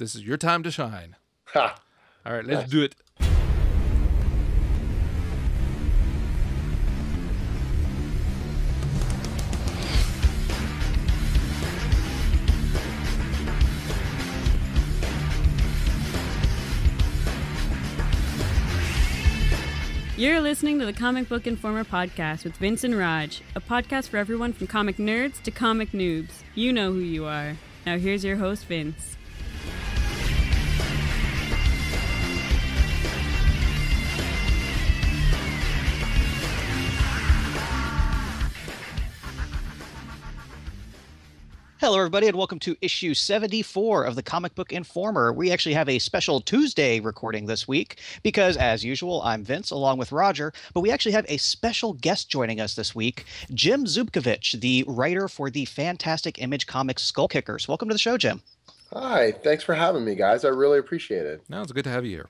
This is your time to shine. Ha. All right, let's do it. You're listening to the Comic Book Informer podcast with Vince and Raj, a podcast for everyone from comic nerds to comic noobs. You know who you are. Now here's your host, Vince. Hello, everybody, and welcome to issue 74 of the Comic Book Informer. We actually have a special Tuesday recording this week because, as usual, I'm Vince along with Roger, but we actually have a special guest joining us this week, Jim Zubkavich, the writer for the fantastic Image Comics Skull Kickers. Welcome to the show, Jim. Hi, thanks for having me, guys. I really appreciate it. Now it's good to have you here.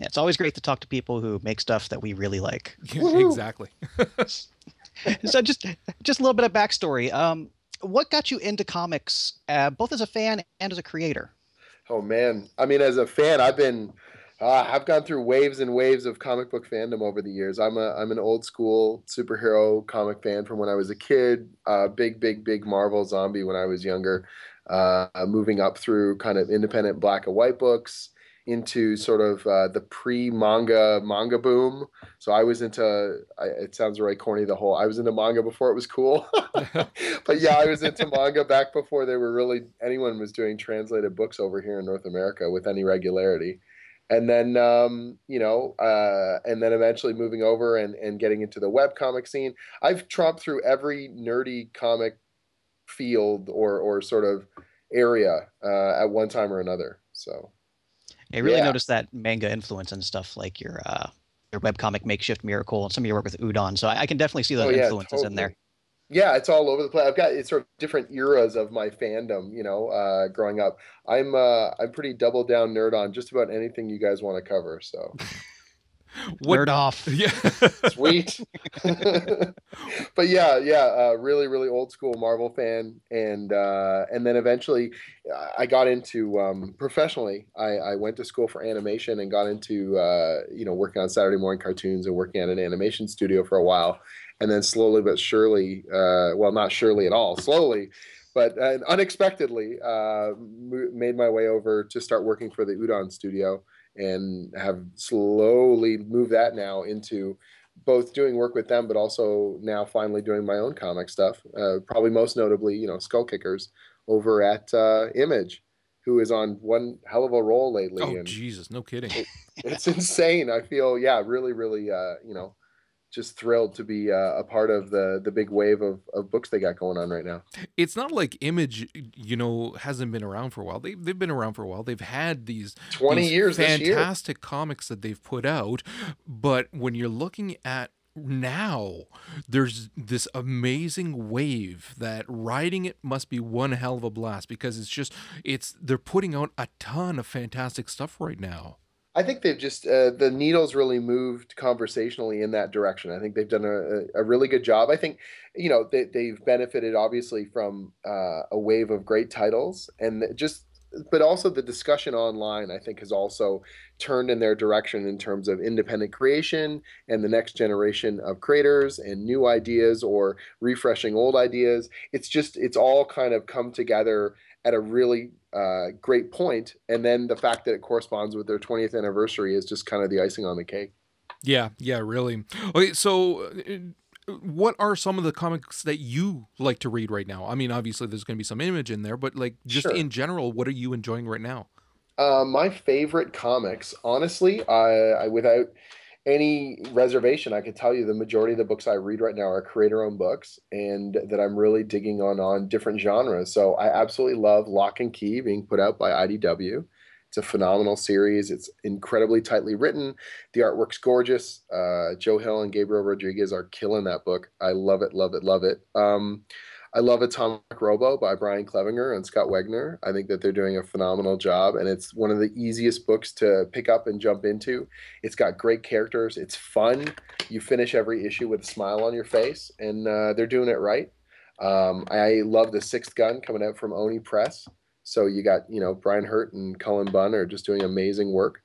Yeah, it's always great to talk to people who make stuff that we really like. Yeah, exactly. so, just just a little bit of backstory. Um, what got you into comics, uh, both as a fan and as a creator? Oh man, I mean, as a fan, I've been, uh, I've gone through waves and waves of comic book fandom over the years. I'm a, I'm an old school superhero comic fan from when I was a kid. Uh, big, big, big Marvel zombie when I was younger. Uh, moving up through kind of independent black and white books into sort of uh, the pre-manga manga boom. So I was into. I, it sounds really corny. The whole I was into manga before it was cool, but yeah, I was into manga back before they were really anyone was doing translated books over here in North America with any regularity. And then um, you know, uh, and then eventually moving over and and getting into the web comic scene. I've tromped through every nerdy comic field or or sort of area uh, at one time or another. So I really Yeah. noticed that manga influence and stuff like your uh, your webcomic Makeshift Miracle and some of your work with Udon. So I, I can definitely see those Oh, yeah, influences in there. Yeah, it's all over the place. I've got it's sort of different eras of my fandom, you know, uh, growing up. I'm uh, I'm pretty double down nerd on just about anything you guys want to cover. So What- Nerd off. Yeah. sweet. but yeah, yeah, uh, really, really old school Marvel fan, and uh, and then eventually, uh, I got into um, professionally. I, I went to school for animation and got into uh, you know working on Saturday morning cartoons and working at an animation studio for a while, and then slowly but surely, uh, well, not surely at all, slowly. But uh, unexpectedly, uh, mo- made my way over to start working for the Udon studio, and have slowly moved that now into both doing work with them, but also now finally doing my own comic stuff. Uh, probably most notably, you know, Skull Kickers over at uh, Image, who is on one hell of a roll lately, oh and Jesus, no kidding. it's insane. I feel, yeah, really, really, uh, you know, just thrilled to be uh, a part of the the big wave of, of books they got going on right now. It's not like Image, you know, hasn't been around for a while. They they've been around for a while. They've had these Twenty these years this year. fantastic comics that they've put out, but when you're looking at now there's this amazing wave that riding it must be one hell of a blast because it's just it's they're putting out a ton of fantastic stuff right now I think they've just uh, the needles really moved conversationally in that direction. I think they've done a, a really good job. I think you know they, they've benefited obviously from uh, a wave of great titles and just but also the discussion online I think has also turned in their direction in terms of independent creation and the next generation of creators and new ideas or refreshing old ideas. It's just it's all kind of come together at a really uh, great point, and then the fact that it corresponds with their 20th anniversary is just kind of the icing on the cake. yeah yeah really okay so uh, what are some of the comics that you like to read right now i mean obviously there's going to be some image in there but like just Sure. in general what are you enjoying right now Uh, my favorite comics, honestly, I, I without any reservation, I can tell you the majority of the books I read right now are creator-owned books, and that I'm really digging on on different genres. So I absolutely love Locke and Key being put out by IDW. It's a phenomenal series. It's incredibly tightly written. The artwork's gorgeous. Uh, Joe Hill and Gabriel Rodriguez are killing that book. I love it, love it, love it. Um, I love Atomic Robo by Brian Clevinger and Scott Wegener. I think that they're doing a phenomenal job, and it's one of the easiest books to pick up and jump into. It's got great characters. It's fun. You finish every issue with a smile on your face, and uh, they're doing it right. Um, I love the Sixth Gun coming out from Oni Press. So you got you know Brian Hurtt and Cullen Bunn are just doing amazing work.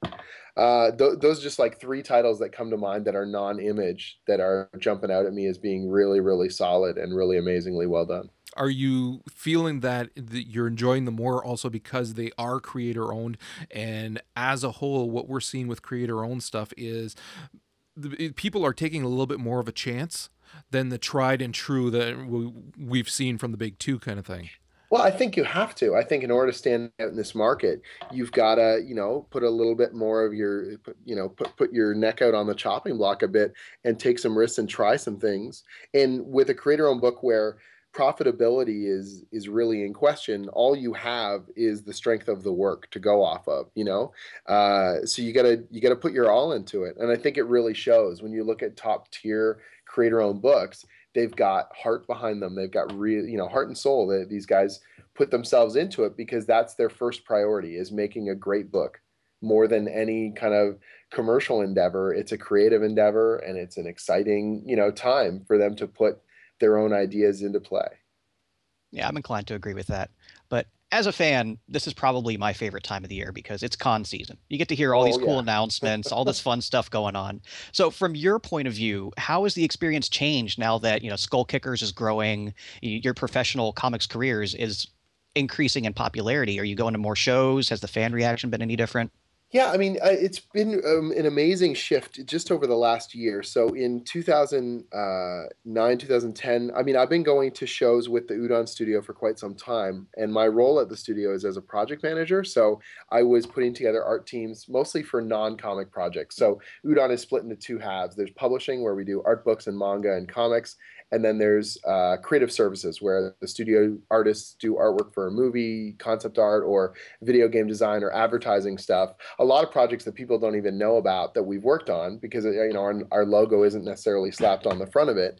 Uh, th- those are just like three titles that come to mind that are non-image that are jumping out at me as being really really solid and really amazingly well done. Are you feeling that you're enjoying them more also because they are creator owned and as a whole what we're seeing with creator owned stuff is people are taking a little bit more of a chance than the tried and true that we've seen from the big two kind of thing well, I think you have to. I think in order to stand out in this market, you've got to, you know, put a little bit more of your, you know, put put your neck out on the chopping block a bit and take some risks and try some things. And with a creator-owned book where profitability is is really in question all you have is the strength of the work to go off of you know uh, so you gotta you gotta put your all into it and i think it really shows when you look at top tier creator owned books they've got heart behind them they've got real you know heart and soul that these guys put themselves into it because that's their first priority is making a great book more than any kind of commercial endeavor it's a creative endeavor and it's an exciting you know time for them to put their own ideas into play. Yeah, I'm inclined to agree with that. As a fan, this is probably my favorite time of the year because it's con season. You get to hear all oh, these cool yeah. announcements, all this fun stuff going on. So, from your point of view, how has the experience changed now that you know Skull Kickers is growing, your professional comics careers is increasing in popularity? Are you going to more shows? Has the fan reaction been any different? Yeah, I mean, uh, it's been um, an amazing shift just over the last year. So in 2009, 2010, I mean, I've been going to shows with the Udon studio for quite some time. And my role at the studio is as a project manager. So I was putting together art teams mostly for non comic projects. So Udon is split into two halves there's publishing, where we do art books and manga and comics and then there's uh, creative services where the studio artists do artwork for a movie concept art or video game design or advertising stuff a lot of projects that people don't even know about that we've worked on because uh, you know our, our logo isn't necessarily slapped on the front of it.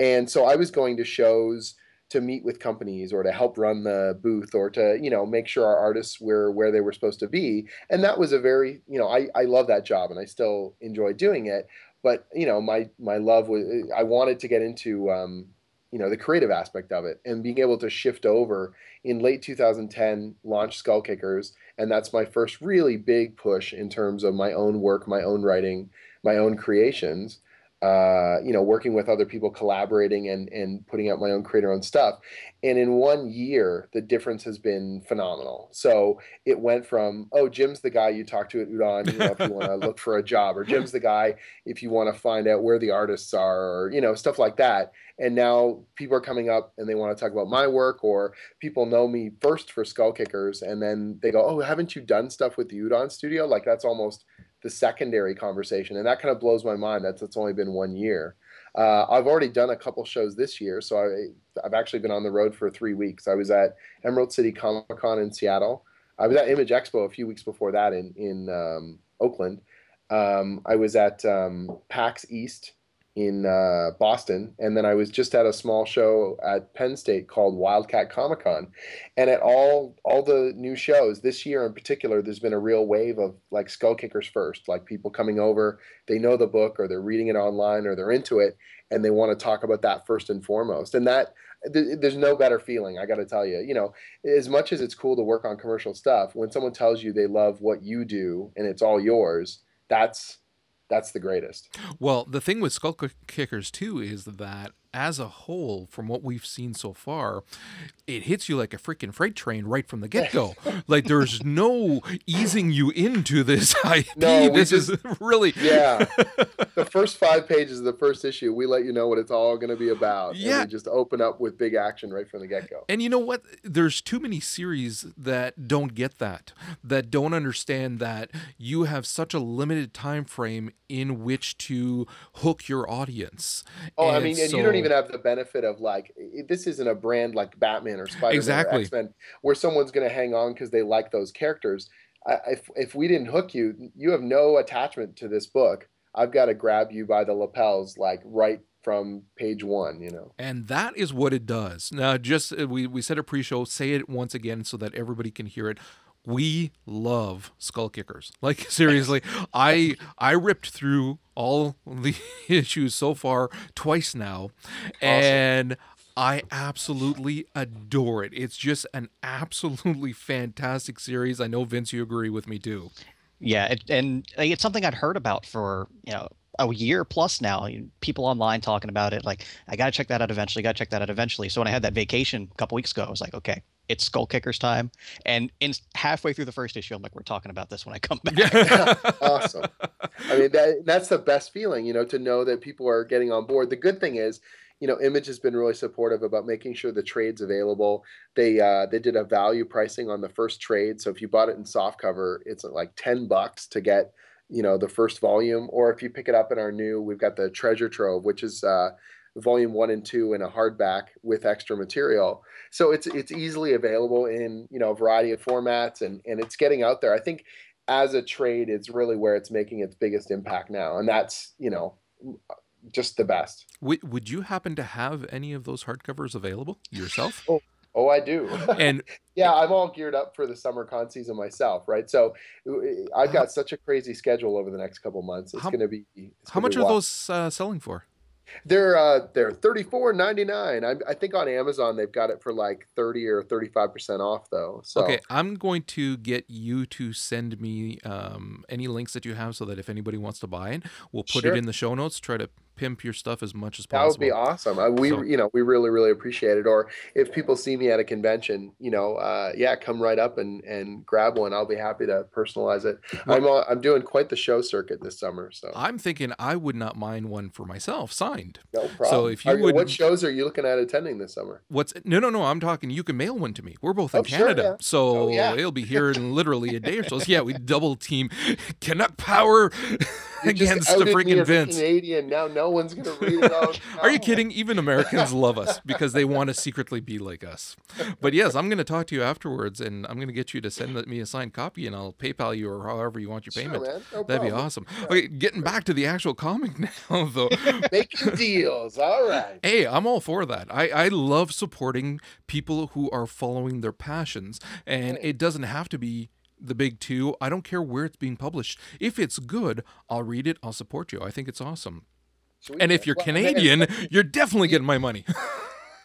And so i was going to shows to meet with companies or to help run the booth or to you know make sure our artists were where they were supposed to be. And that was a very you know i, I love that job and i still enjoy doing it. But you know my my love was i wanted to get into um, you know the creative aspect of it and being able to shift over in late 2010 launch skull kickers and that's my first really big push in terms of my own work my own writing my own creations uh, you know, working with other people, collaborating and and putting out my own creator own stuff. And in one year, the difference has been phenomenal. So it went from, oh, Jim's the guy you talk to at Udon, you know, if you want to look for a job, or Jim's the guy if you want to find out where the artists are, or you know, stuff like that. And now people are coming up and they want to talk about my work, or people know me first for Skull Kickers, and then they go, oh, haven't you done stuff with the Udon studio? Like that's almost the secondary conversation, and that kind of blows my mind. That's it's only been one year. Uh, I've already done a couple shows this year, so I, I've actually been on the road for three weeks. I was at Emerald City Comic Con in Seattle. I was at Image Expo a few weeks before that in in um, Oakland. Um, I was at um, PAX East in uh, Boston, and then I was just at a small show at Penn State called Wildcat Comic Con, and at all all the new shows this year in particular, there's been a real wave of like Skull Kickers first, like people coming over, they know the book or they're reading it online or they're into it, and they want to talk about that first and foremost, and that th- there's no better feeling. I got to tell you, you know, as much as it's cool to work on commercial stuff, when someone tells you they love what you do and it's all yours, that's that's the greatest. Well, the thing with Skull Kickers too is that as a whole, from what we've seen so far, it hits you like a freaking freight train right from the get go. like there's no easing you into this IP. No, this just, is really yeah. the first five pages of the first issue, we let you know what it's all going to be about. Yeah, just open up with big action right from the get go. And you know what? There's too many series that don't get that, that don't understand that you have such a limited time frame in which to hook your audience. Oh, and I mean, and so, you don't even have the benefit of like this isn't a brand like Batman or Spider Man exactly. or X Men where someone's going to hang on because they like those characters. I, if if we didn't hook you, you have no attachment to this book. I've got to grab you by the lapels, like right from page one, you know. And that is what it does. Now, just uh, we we said a pre-show. Say it once again so that everybody can hear it we love skull kickers like seriously i i ripped through all the issues so far twice now awesome. and I absolutely adore it. It's just an absolutely fantastic series. I know Vince, you agree with me too. Yeah, it, and it's something I'd heard about for you know a year plus now. People online talking about it. Like, I got to check that out eventually. Got to check that out eventually. So when I had that vacation a couple weeks ago, I was like, okay, it's Skull Kickers time. And in halfway through the first issue, I'm like, we're talking about this when I come back. Yeah. awesome. I mean, that that's the best feeling, you know, to know that people are getting on board. The good thing is, you know, Image has been really supportive about making sure the trade's available. They uh, they did a value pricing on the first trade, so if you bought it in soft cover, it's like ten bucks to get you know the first volume or if you pick it up in our new we've got the treasure trove which is uh, volume one and two in a hardback with extra material so it's it's easily available in you know a variety of formats and and it's getting out there i think as a trade it's really where it's making its biggest impact now and that's you know just the best would, would you happen to have any of those hardcovers available yourself oh Oh, I do. And yeah, I'm all geared up for the summer con season myself, right? So I've got such a crazy schedule over the next couple months. It's going to be. How much are those uh, selling for? They're uh, they're thirty four ninety nine. I, I think on Amazon they've got it for like thirty or thirty five percent off though. So okay, I'm going to get you to send me um, any links that you have so that if anybody wants to buy it, we'll put sure. it in the show notes. Try to pimp your stuff as much as possible. That would be awesome. Uh, we, so, you know, we really, really appreciate it. Or if people see me at a convention, you know, uh, yeah, come right up and and grab one. I'll be happy to personalize it. I'm uh, I'm doing quite the show circuit this summer, so I'm thinking I would not mind one for myself signed. No problem. So if you are, would, what shows are you looking at attending this summer? What's no, no, no. I'm talking. You can mail one to me. We're both in oh, Canada, sure, yeah. so oh, yeah. it'll be here in literally a day or so. so yeah, we double team Canuck power against the freaking Vince. Canadian now, no one's gonna read it. Are you kidding? Even Americans love us because they want to secretly be like us. But yes, I'm going to talk to you afterwards, and I'm going to get you to send me a signed copy, and I'll PayPal you or however you want your payment. Sure, no That'd be awesome. Okay, getting back to the actual comic now, though. Making deals. All right. Hey, I'm all for that. I I love supporting people who are following their passions, and it doesn't have to be the big two. I don't care where it's being published. If it's good, I'll read it. I'll support you. I think it's awesome. Sweet. And if you're well, Canadian, you're definitely getting my money.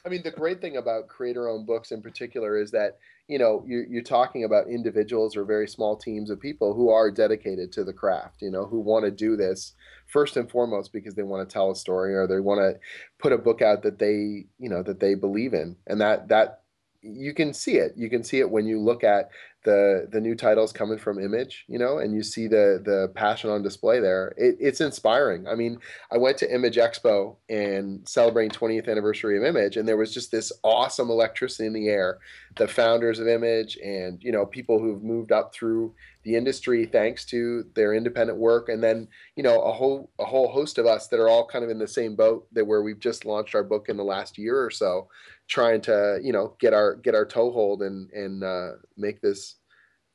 I mean, the great thing about creator-owned books in particular is that you know you're, you're talking about individuals or very small teams of people who are dedicated to the craft. You know, who want to do this first and foremost because they want to tell a story or they want to put a book out that they you know that they believe in, and that that you can see it. You can see it when you look at the the new titles coming from Image, you know, and you see the the passion on display there. It, it's inspiring. I mean, I went to Image Expo and celebrating 20th anniversary of Image, and there was just this awesome electricity in the air. The founders of Image, and you know, people who've moved up through the industry thanks to their independent work, and then you know, a whole a whole host of us that are all kind of in the same boat that where we've just launched our book in the last year or so trying to you know get our get our toehold and and uh, make this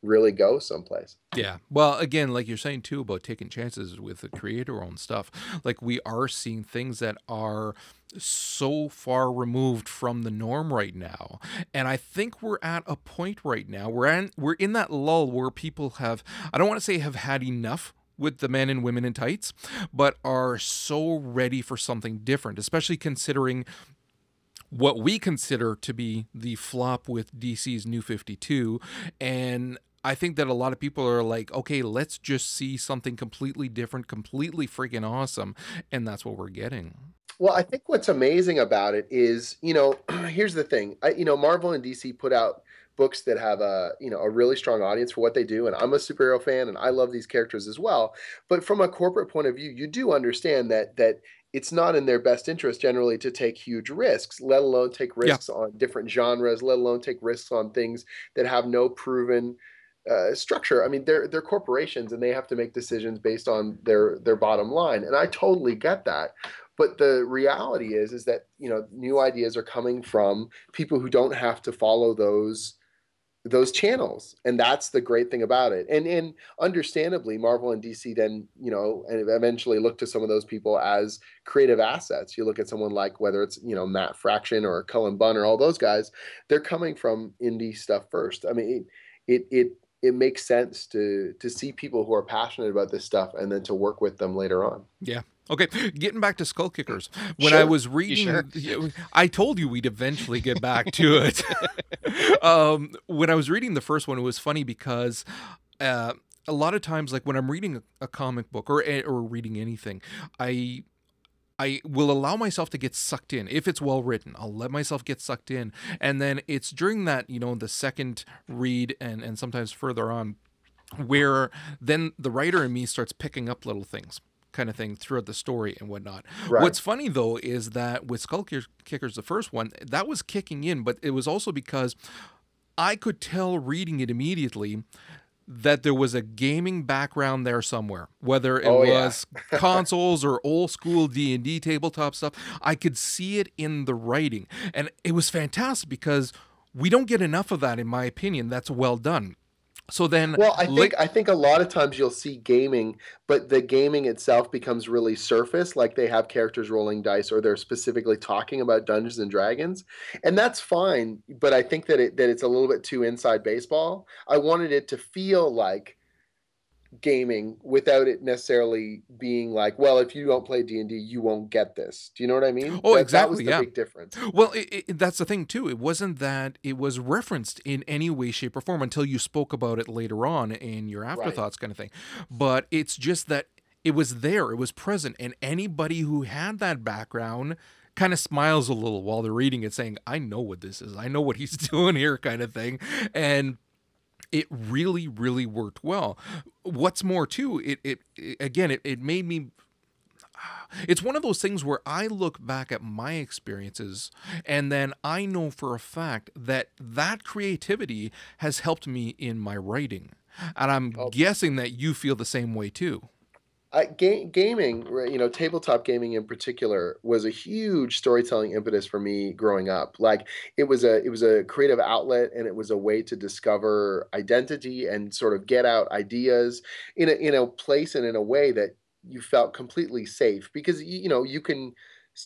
really go someplace. Yeah. Well, again, like you're saying too about taking chances with the creator owned stuff, like we are seeing things that are so far removed from the norm right now. And I think we're at a point right now. We're we're in that lull where people have I don't want to say have had enough with the men and women in tights, but are so ready for something different, especially considering what we consider to be the flop with DC's New 52 and I think that a lot of people are like, okay, let's just see something completely different, completely freaking awesome. And that's what we're getting. Well, I think what's amazing about it is, you know, here's the thing. I, you know, Marvel and DC put out books that have a you know a really strong audience for what they do and i'm a superhero fan and i love these characters as well but from a corporate point of view you do understand that that it's not in their best interest generally to take huge risks, let alone take risks yeah. on different genres, let alone take risks on things that have no proven uh, structure. I mean, they're they're corporations and they have to make decisions based on their their bottom line, and I totally get that. But the reality is, is that you know new ideas are coming from people who don't have to follow those those channels. And that's the great thing about it. And and understandably marvel and dc then you know and eventually look to some of those people as creative assets. You look at someone like whether it's you know matt fraction or cullen bunn or all those guys they're coming from indie stuff first. I mean it it, it it makes sense to to see people who are passionate about this stuff and then to work with them later on. Yeah, Okay, getting back to Skull Kickers. When I was reading, sure? I told you we'd eventually get back to it. um, when I was reading the first one, it was funny because uh, a lot of times, like when I'm reading a, a comic book or or reading anything, I I will allow myself to get sucked in if it's well written. I'll let myself get sucked in, and then it's during that you know the second read and and sometimes further on where then the writer in me starts picking up little things kind of thing throughout the story and whatnot. Right. What's funny though is that with Skull Kickers, the first one, that was kicking in, but it was also because I could tell reading it immediately that there was a gaming background there somewhere whether it Oh, yeah. was consoles or old school d&d tabletop stuff. I could see it in the writing. And it was fantastic because we don't get enough of that in my opinion. That's well done so then Well, I think like- I think a lot of times you'll see gaming, but the gaming itself becomes really surface, like they have characters rolling dice or they're specifically talking about Dungeons and Dragons, and that's fine. But I think that it that it's a little bit too inside baseball. I wanted it to feel like gaming without it necessarily being like, well, if you don't play D and D, you won't get this. Do you know what I mean? Oh, That- exactly, That was the yeah. big difference. Well, it, it, that's the thing too. It wasn't that it was referenced in any way, shape, or form until you spoke about it later on in your afterthoughts, kind of thing. But it's just that it was there, it was present, and anybody who had that background kind of smiles a little while they're reading it, saying, "I know what this is. I know what he's doing here," kind of thing, and it really really worked well what's more too it it, it again it, it made me it's one of those things where I look back at my experiences and then I know for a fact that that creativity has helped me in my writing. And I'm Oh. guessing that you feel the same way too. I, ga- gaming, you know, tabletop gaming in particular, was a huge storytelling impetus for me growing up. Like it was a it was a creative outlet, and it was a way to discover identity and sort of get out ideas in a in a place and in a way that you felt completely safe because you know you can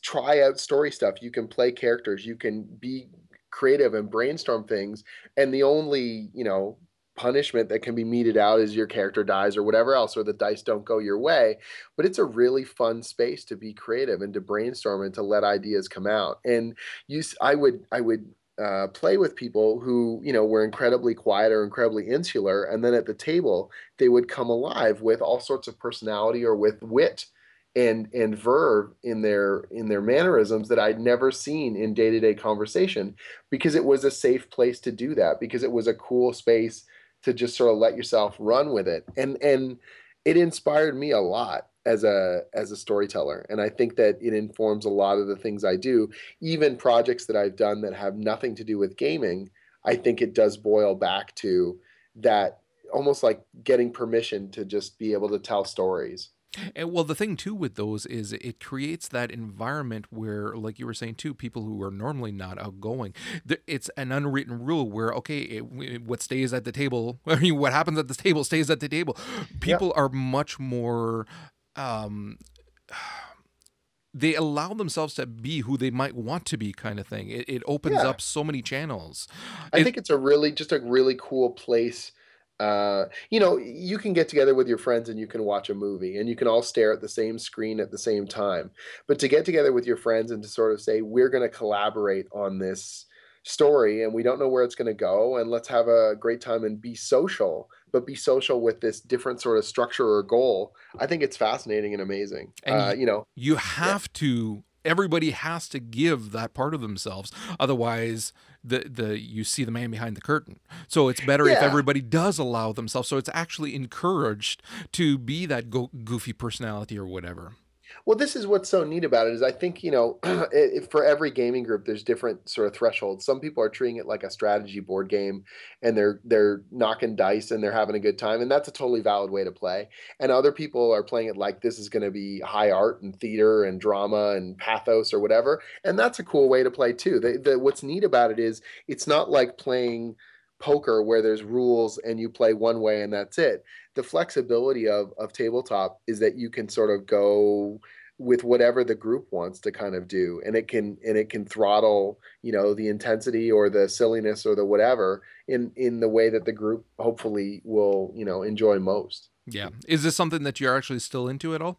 try out story stuff, you can play characters, you can be creative and brainstorm things, and the only you know punishment that can be meted out as your character dies or whatever else or the dice don't go your way but it's a really fun space to be creative and to brainstorm and to let ideas come out. And you i would i would uh, play with people who you know were incredibly quiet or incredibly insular and then at the table they would come alive with all sorts of personality or with wit and and verve in their in their mannerisms that I'd never seen in day-to-day conversation because it was a safe place to do that because it was a cool space to just sort of let yourself run with it. And and it inspired me a lot as a as a storyteller. And i think that it informs a lot of the things i do. Even projects that i've done that have nothing to do with gaming i think it does boil back to that almost like getting permission to just be able to tell stories And well, the thing too with those is it creates that environment where, like you were saying too, people who are normally not outgoing, it's an unwritten rule where okay, it, what stays at the table, I mean, what happens at the table stays at the table. People are much more. Um, they allow themselves to be who they might want to be, kind of thing. It, it opens Yeah. up so many channels. I It- think it's a really just a really cool place. Uh, you know, you can get together with your friends and you can watch a movie and you can all stare at the same screen at the same time. But to get together with your friends and to sort of say, we're going to collaborate on this story and we don't know where it's going to go and let's have a great time and be social, but be social with this different sort of structure or goal. I think it's fascinating and amazing. And uh, you- you know, you have to everybody has to give that part of themselves otherwise the the you see the man behind the curtain. So it's better if everybody does allow themselves. So it's actually encouraged to be that go- goofy personality or whatever Well, this is what's so neat about it is I think you know for every gaming group there's different sort of thresholds. Some people are treating it like a strategy board game, and they're they're knocking dice and they're having a good time, and that's a totally valid way to play. And other people are playing it like this is going to be high art and theater and drama and pathos or whatever, and that's a cool way to play too. The, the, what's neat about it is it's not like playing poker where there's rules and you play one way and that's it the flexibility of of tabletop is that you can sort of go with whatever the group wants to kind of do and it can and it can throttle you know the intensity or the silliness or the whatever in in the way that the group hopefully will you know enjoy most. Yeah. Is this something that you're actually still into at all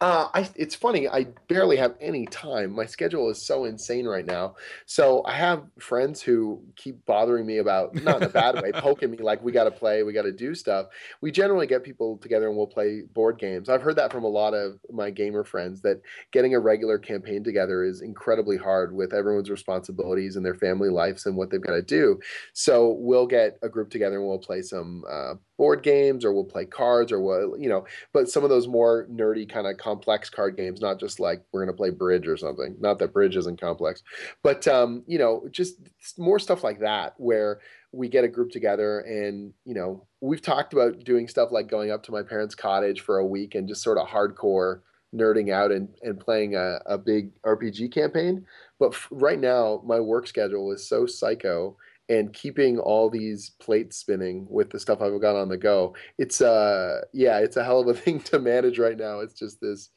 Uh, I, it's funny. I barely have any time. My schedule is so insane right now. So I have friends who keep bothering me about, not in a bad way, poking me like we got to play, we got to do stuff. We generally get people together and we'll play board games. I've heard that from a lot of my gamer friends that getting a regular campaign together is incredibly hard with everyone's responsibilities and their family lives and what they've got to do. So we'll get a group together and we'll play some uh, board games or we'll play cards or what you know but some of those more nerdy kind of complex card games not just like we're going to play bridge or something not that bridge isn't complex but um you know just more stuff like that where we get a group together and you know we've talked about doing stuff like going up to my parents cottage for a week and just sort of hardcore nerding out and, and playing a, a big rpg campaign but f- right now my work schedule is so psycho and keeping all these plates spinning with the stuff I've got on the go. It's uh yeah, it's a hell of a thing to manage right now. It's just this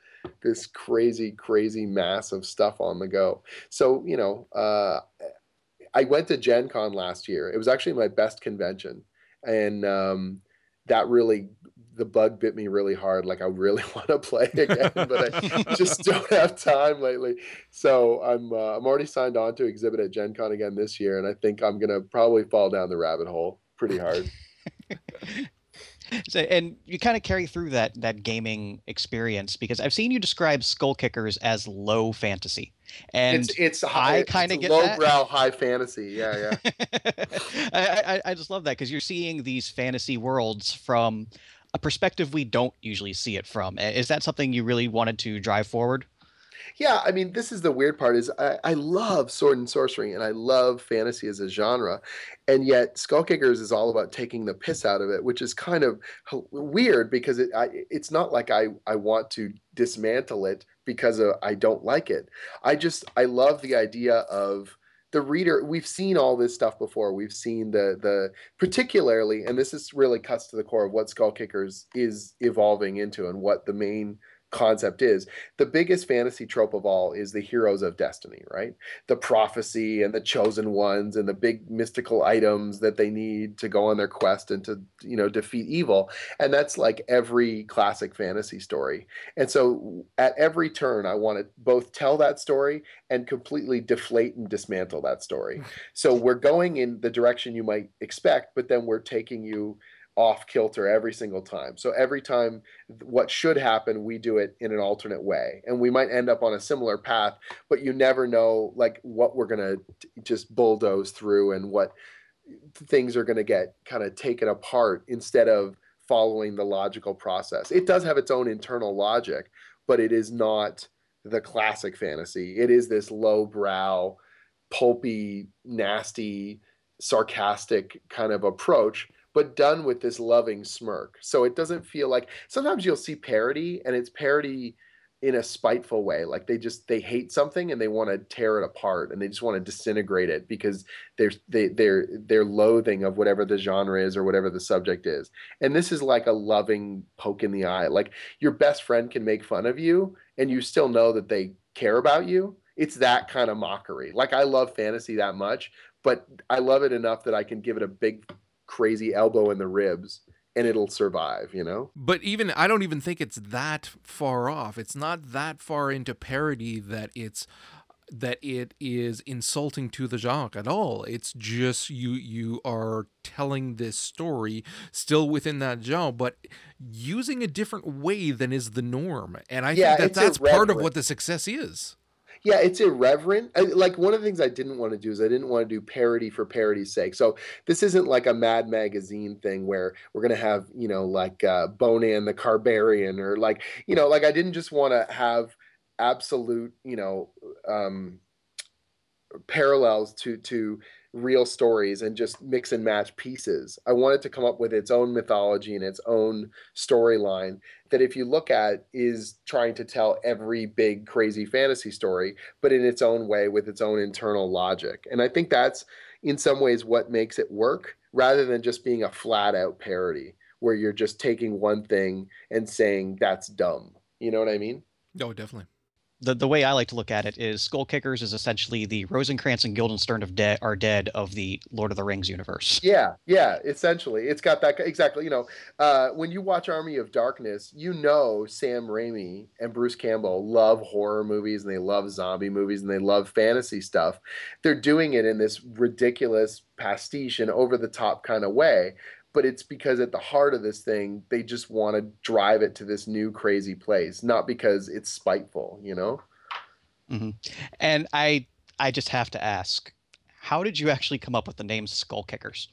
this crazy crazy mass of stuff on the go. So, you know, uh I went to Gen Con last year. It was actually my best convention. And um that really the bug bit me really hard. Like I really want to play again, but I just don't have time lately. So I'm uh, I'm already signed on to exhibit at Gen Con again this year, and I think I'm gonna probably fall down the rabbit hole pretty hard. so, and you kind of carry through that that gaming experience because I've seen you describe Skull Kickers as low fantasy, and it's, it's high, I kind of get low that. brow high fantasy. Yeah, yeah. I, I I just love that because you're seeing these fantasy worlds from a perspective we don't usually see it from. Is that something you really wanted to drive forward? Yeah, I mean, this is the weird part is I, I love sword and sorcery and I love fantasy as a genre, and yet Skull Kickers is all about taking the piss out of it, which is kind of weird because it I, it's not like I I want to dismantle it because of, I don't like it. I just I love the idea of the reader we've seen all this stuff before. We've seen the the particularly and this is really cuts to the core of what skull kickers is evolving into and what the main concept is. The biggest fantasy trope of all is the heroes of destiny, right? The prophecy and the chosen ones and the big mystical items that they need to go on their quest and to, you know, defeat evil. And that's like every classic fantasy story. And so at every turn, I want to both tell that story and completely deflate and dismantle that story. So we're going in the direction you might expect, but then we're taking you off kilter every single time. So every time what should happen, we do it in an alternate way. And we might end up on a similar path, but you never know like what we're going to just bulldoze through and what things are going to get kind of taken apart instead of following the logical process. It does have its own internal logic, but it is not the classic fantasy. It is this low-brow, pulpy, nasty, sarcastic kind of approach but done with this loving smirk. So it doesn't feel like sometimes you'll see parody and it's parody in a spiteful way like they just they hate something and they want to tear it apart and they just want to disintegrate it because they're they, they're they're loathing of whatever the genre is or whatever the subject is. And this is like a loving poke in the eye like your best friend can make fun of you and you still know that they care about you. It's that kind of mockery. Like i love fantasy that much but i love it enough that i can give it a big crazy elbow in the ribs and it'll survive, you know? But even I don't even think it's that far off. It's not that far into parody that it's that it is insulting to the genre at all. It's just you you are telling this story still within that genre, but using a different way than is the norm. And I Yeah, think that that's part of what the success is. Yeah, it's irreverent. I, like one of the things I didn't want to do is I didn't want to do parody for parody's sake. So this isn't like a Mad Magazine thing where we're gonna have you know like uh, Bonan the Carbarian or like you know like I didn't just want to have absolute you know um, parallels to to real stories and just mix and match pieces. I wanted to come up with its own mythology and its own storyline that if you look at is trying to tell every big crazy fantasy story but in its own way with its own internal logic. And I think that's in some ways what makes it work rather than just being a flat out parody where you're just taking one thing and saying that's dumb. You know what I mean? Oh, definitely. The, the way I like to look at it is Skull Kickers is essentially the Rosencrantz and Guildenstern of dead are dead of the Lord of the Rings universe. Yeah, yeah, essentially, it's got that exactly. You know, uh, when you watch Army of Darkness, you know Sam Raimi and Bruce Campbell love horror movies and they love zombie movies and they love fantasy stuff. They're doing it in this ridiculous pastiche and over the top kind of way but it's because at the heart of this thing they just want to drive it to this new crazy place not because it's spiteful you know mm-hmm. and i i just have to ask how did you actually come up with the name skull kickers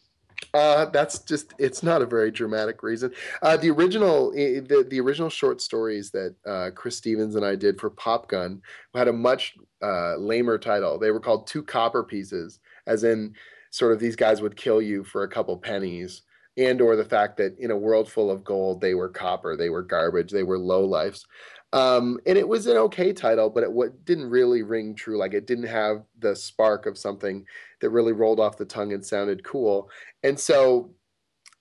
uh, that's just it's not a very dramatic reason. Uh, the original the, the original short stories that uh, Chris Stevens and I did for Pop Gun had a much uh, lamer title. They were called Two Copper Pieces, as in sort of these guys would kill you for a couple pennies and or the fact that in a world full of gold they were copper they were garbage they were low lives um, and it was an okay title but it w- didn't really ring true like it didn't have the spark of something that really rolled off the tongue and sounded cool. And so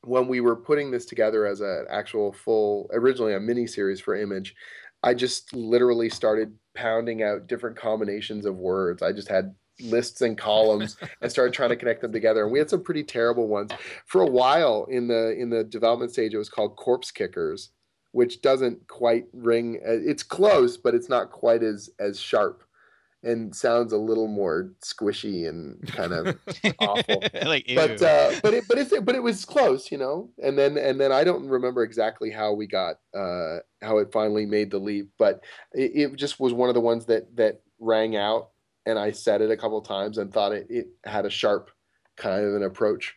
when we were putting this together as an actual full originally a mini series for image i just literally started pounding out different combinations of words. I just had lists and columns and started trying to connect them together and we had some pretty terrible ones for a while in the in the development stage it was called corpse kickers which doesn't quite ring uh, it's close but it's not quite as as sharp and sounds a little more squishy and kind of awful. like, but uh, but it but it but it was close, you know. And then and then I don't remember exactly how we got uh, how it finally made the leap, but it, it, just was one of the ones that that rang out and I said it a couple times and thought it, it had a sharp kind of an approach.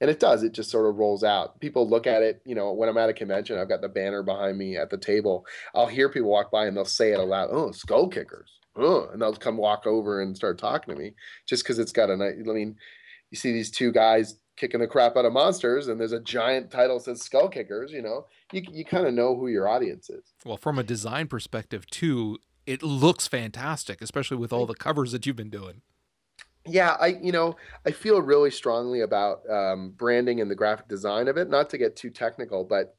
And it does. It just sort of rolls out. People look at it, you know, when I'm at a convention, I've got the banner behind me at the table. I'll hear people walk by and they'll say it aloud. Oh, skull kickers. Oh, and they'll come walk over and start talking to me just because it's got a nice, I mean, you see these two guys kicking the crap out of monsters and there's a giant title says skull kickers you know you, you kind of know who your audience is well from a design perspective too it looks fantastic, especially with all the covers that you've been doing. Yeah, I you know I feel really strongly about um, branding and the graphic design of it. Not to get too technical, but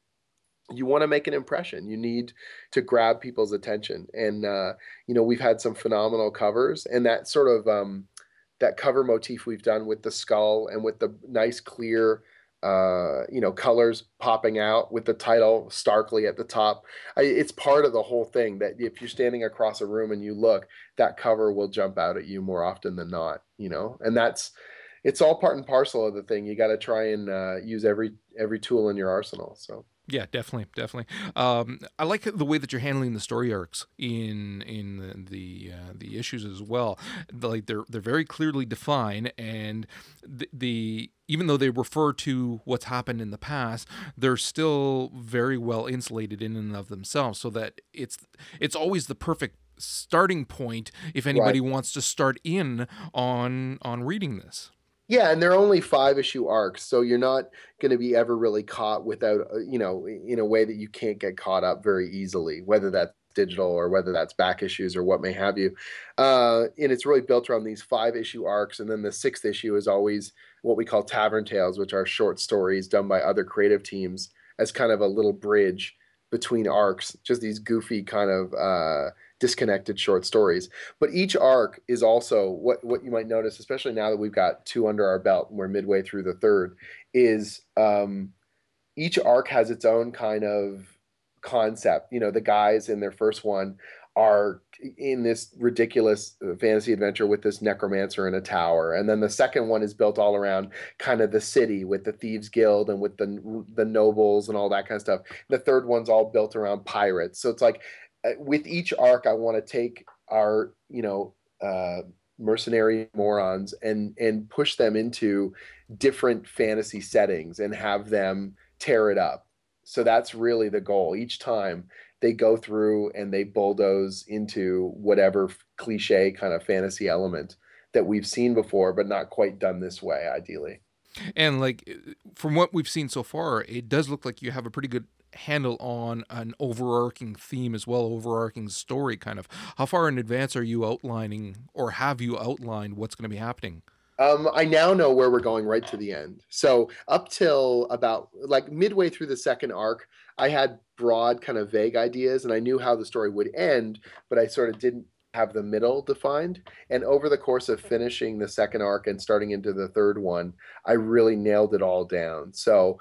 you want to make an impression. You need to grab people's attention, and uh, you know we've had some phenomenal covers, and that sort of um, that cover motif we've done with the skull and with the nice clear uh, you know, colors popping out with the title starkly at the top. I, it's part of the whole thing that if you're standing across a room and you look, that cover will jump out at you more often than not, you know, and that's, it's all part and parcel of the thing. You got to try and uh, use every every tool in your arsenal. So yeah, definitely, definitely. Um, I like the way that you're handling the story arcs in in the the, uh, the issues as well. Like they're they're very clearly defined, and the, the even though they refer to what's happened in the past, they're still very well insulated in and of themselves. So that it's it's always the perfect starting point if anybody right. wants to start in on on reading this. Yeah, and they're only five issue arcs, so you're not going to be ever really caught without, uh, you know, in a way that you can't get caught up very easily, whether that's digital or whether that's back issues or what may have you. Uh, and it's really built around these five issue arcs, and then the sixth issue is always what we call Tavern Tales, which are short stories done by other creative teams as kind of a little bridge between arcs, just these goofy kind of. Uh, disconnected short stories. But each arc is also what what you might notice, especially now that we've got two under our belt and we're midway through the third, is um, each arc has its own kind of concept. You know, the guys in their first one are in this ridiculous uh, fantasy adventure with this necromancer in a tower and then the second one is built all around kind of the city with the thieves guild and with the the nobles and all that kind of stuff the third one's all built around pirates so it's like with each arc, I want to take our, you know, uh, mercenary morons and and push them into different fantasy settings and have them tear it up. So that's really the goal. Each time they go through and they bulldoze into whatever cliche kind of fantasy element that we've seen before, but not quite done this way, ideally. And like from what we've seen so far, it does look like you have a pretty good handle on an overarching theme as well, overarching story kind of. How far in advance are you outlining or have you outlined what's going to be happening? Um, I now know where we're going right to the end. So up till about like midway through the second arc, I had broad kind of vague ideas and I knew how the story would end, but I sort of didn't have the middle defined. And over the course of finishing the second arc and starting into the third one, I really nailed it all down. So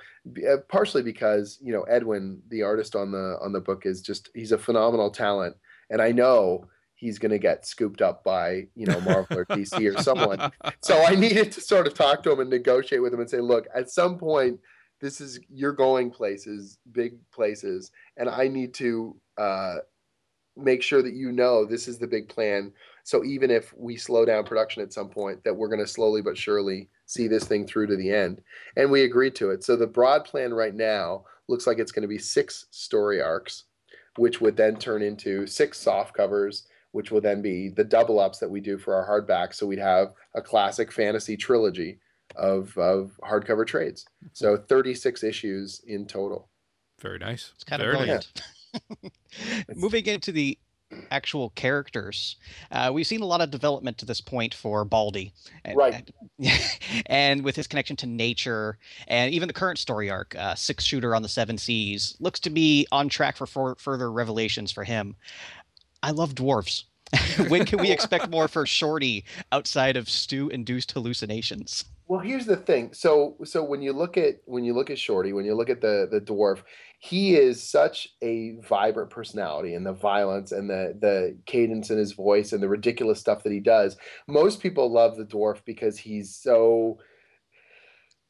uh, partially because you know Edwin, the artist on the on the book, is just he's a phenomenal talent, and I know he's going to get scooped up by you know Marvel or DC or someone. So I needed to sort of talk to him and negotiate with him and say, look, at some point. This is you're going places, big places, and I need to uh, make sure that you know this is the big plan. So even if we slow down production at some point, that we're going to slowly but surely see this thing through to the end. And we agreed to it. So the broad plan right now looks like it's going to be six story arcs, which would then turn into six soft covers, which will then be the double ups that we do for our hardback. So we'd have a classic fantasy trilogy of of hardcover trades. So 36 issues in total. Very nice. It's kind Very of nice. brilliant. Moving into the actual characters, uh, we've seen a lot of development to this point for Baldy, and, Right. And, with his connection to nature, and even the current story arc, uh, Six Shooter on the Seven Seas, looks to be on track for, for further revelations for him. I love dwarves. when can we expect more for Shorty outside of stew-induced hallucinations? Well, here's the thing. So, so when you look at when you look at Shorty, when you look at the the dwarf, he is such a vibrant personality, and the violence and the the cadence in his voice and the ridiculous stuff that he does. Most people love the dwarf because he's so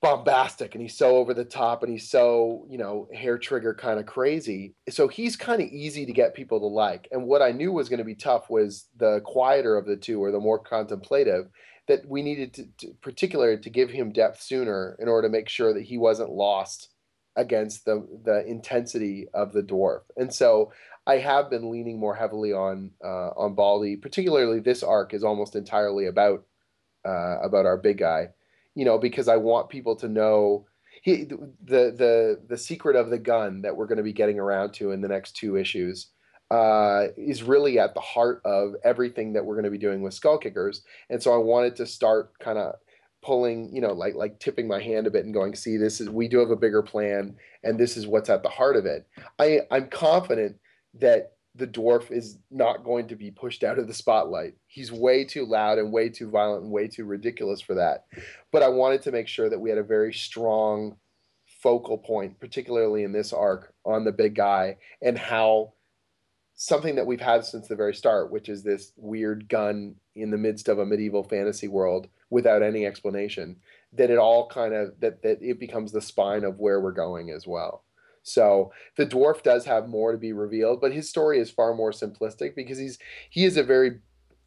bombastic and he's so over the top and he's so you know hair trigger kind of crazy so he's kind of easy to get people to like and what i knew was going to be tough was the quieter of the two or the more contemplative that we needed to, to particularly to give him depth sooner in order to make sure that he wasn't lost against the the intensity of the dwarf. And so i have been leaning more heavily on uh, on baldy. Particularly this arc is almost entirely about uh, about our big guy you know, because I want people to know he, the the the secret of the gun that we're going to be getting around to in the next two issues uh, is really at the heart of everything that we're going to be doing with Skull Kickers, and so I wanted to start kind of pulling, you know, like like tipping my hand a bit and going, see, this is we do have a bigger plan, and this is what's at the heart of it. I I'm confident that the dwarf is not going to be pushed out of the spotlight. He's way too loud and way too violent and way too ridiculous for that. But I wanted to make sure that we had a very strong focal point, particularly in this arc, on the big guy and how something that we've had since the very start, which is this weird gun in the midst of a medieval fantasy world without any explanation, that it all kind of that that it becomes the spine of where we're going as well. So the dwarf does have more to be revealed, but his story is far more simplistic because he's he is a very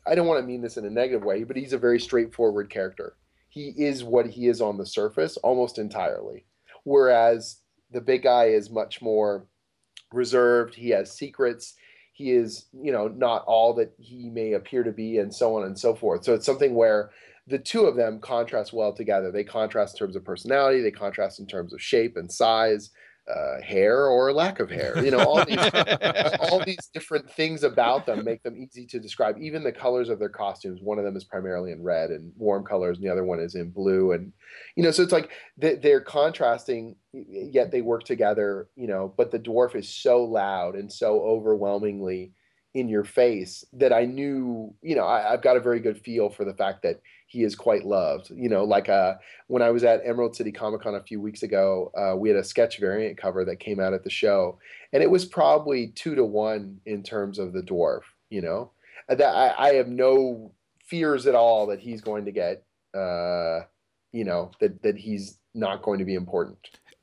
I don't want to mean this in a negative way, but he's a very straightforward character. He is what he is on the surface almost entirely. Whereas the big guy is much more reserved, he has secrets, he is, you know, not all that he may appear to be and so on and so forth. So it's something where the two of them contrast well together. They contrast in terms of personality, they contrast in terms of shape and size, uh, hair or lack of hair. You know, all these all these different things about them make them easy to describe. Even the colors of their costumes. One of them is primarily in red and warm colors, and the other one is in blue. And you know, so it's like they're contrasting, yet they work together. You know, but the dwarf is so loud and so overwhelmingly in your face that I knew. You know, I, I've got a very good feel for the fact that he is quite loved. You know, like uh, when I was at Emerald City Comic Con a few weeks ago, uh, we had a sketch variant cover that came out at the show, and it was probably two to one in terms of the dwarf. You know, that I, I have no fears at all that he's going to get. Uh, you know that that he's not going to be important.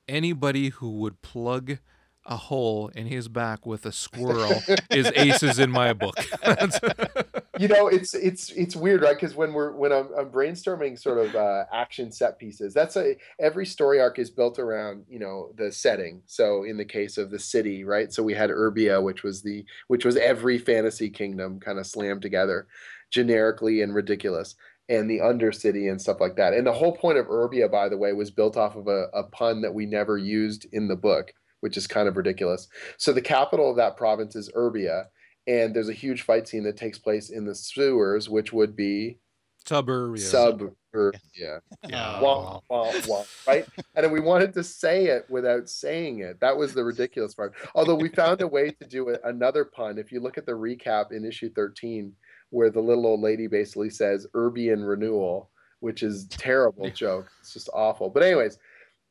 Anybody who would plug a hole in his back with a squirrel is aces in my book. you know, it's it's it's weird, right? Because when we're when I'm, I'm brainstorming sort of uh, action set pieces, that's a every story arc is built around you know the setting. So in the case of the city, right? So we had Urbia, which was the which was every fantasy kingdom kind of slammed together, generically and ridiculous and the Undercity and stuff like that. And the whole point of Urbia, by the way, was built off of a, a pun that we never used in the book, which is kind of ridiculous. So the capital of that province is Urbia, and there's a huge fight scene that takes place in the sewers, which would be Suburbia. Suburbia. Yeah. Wah, wah, wah, right? And then we wanted to say it without saying it. That was the ridiculous part. Although we found a way to do it, another pun. If you look at the recap in issue 13, where the little old lady basically says Urbian renewal, which is terrible joke. It's just awful. But anyways,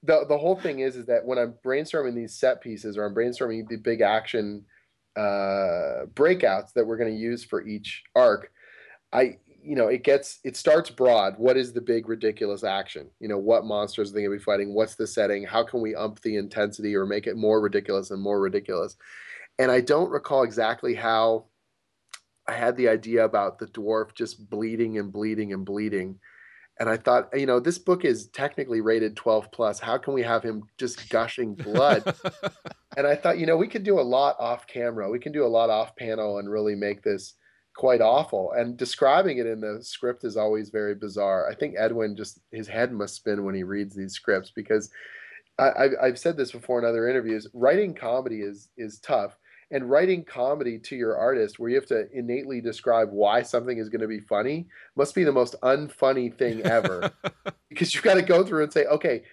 the the whole thing is is that when I'm brainstorming these set pieces or I'm brainstorming the big action uh, breakouts that we're going to use for each arc, I you know it gets it starts broad. What is the big ridiculous action? You know what monsters are they going to be fighting? What's the setting? How can we ump the intensity or make it more ridiculous and more ridiculous? And I don't recall exactly how I had the idea about the dwarf just bleeding and bleeding and bleeding and I thought, you know, this book is technically rated 12 plus. How can we have him just gushing blood? and I thought, you know, we could do a lot off camera. We can do a lot off panel and really make this quite awful. And describing it in the script is always very bizarre. I think Edwin just his head must spin when he reads these scripts because I, have said this before in other interviews. Writing comedy is is tough and writing comedy to your artist where you have to innately describe why something is going to be funny must be the most unfunny thing ever. Because you've got to go through and say okay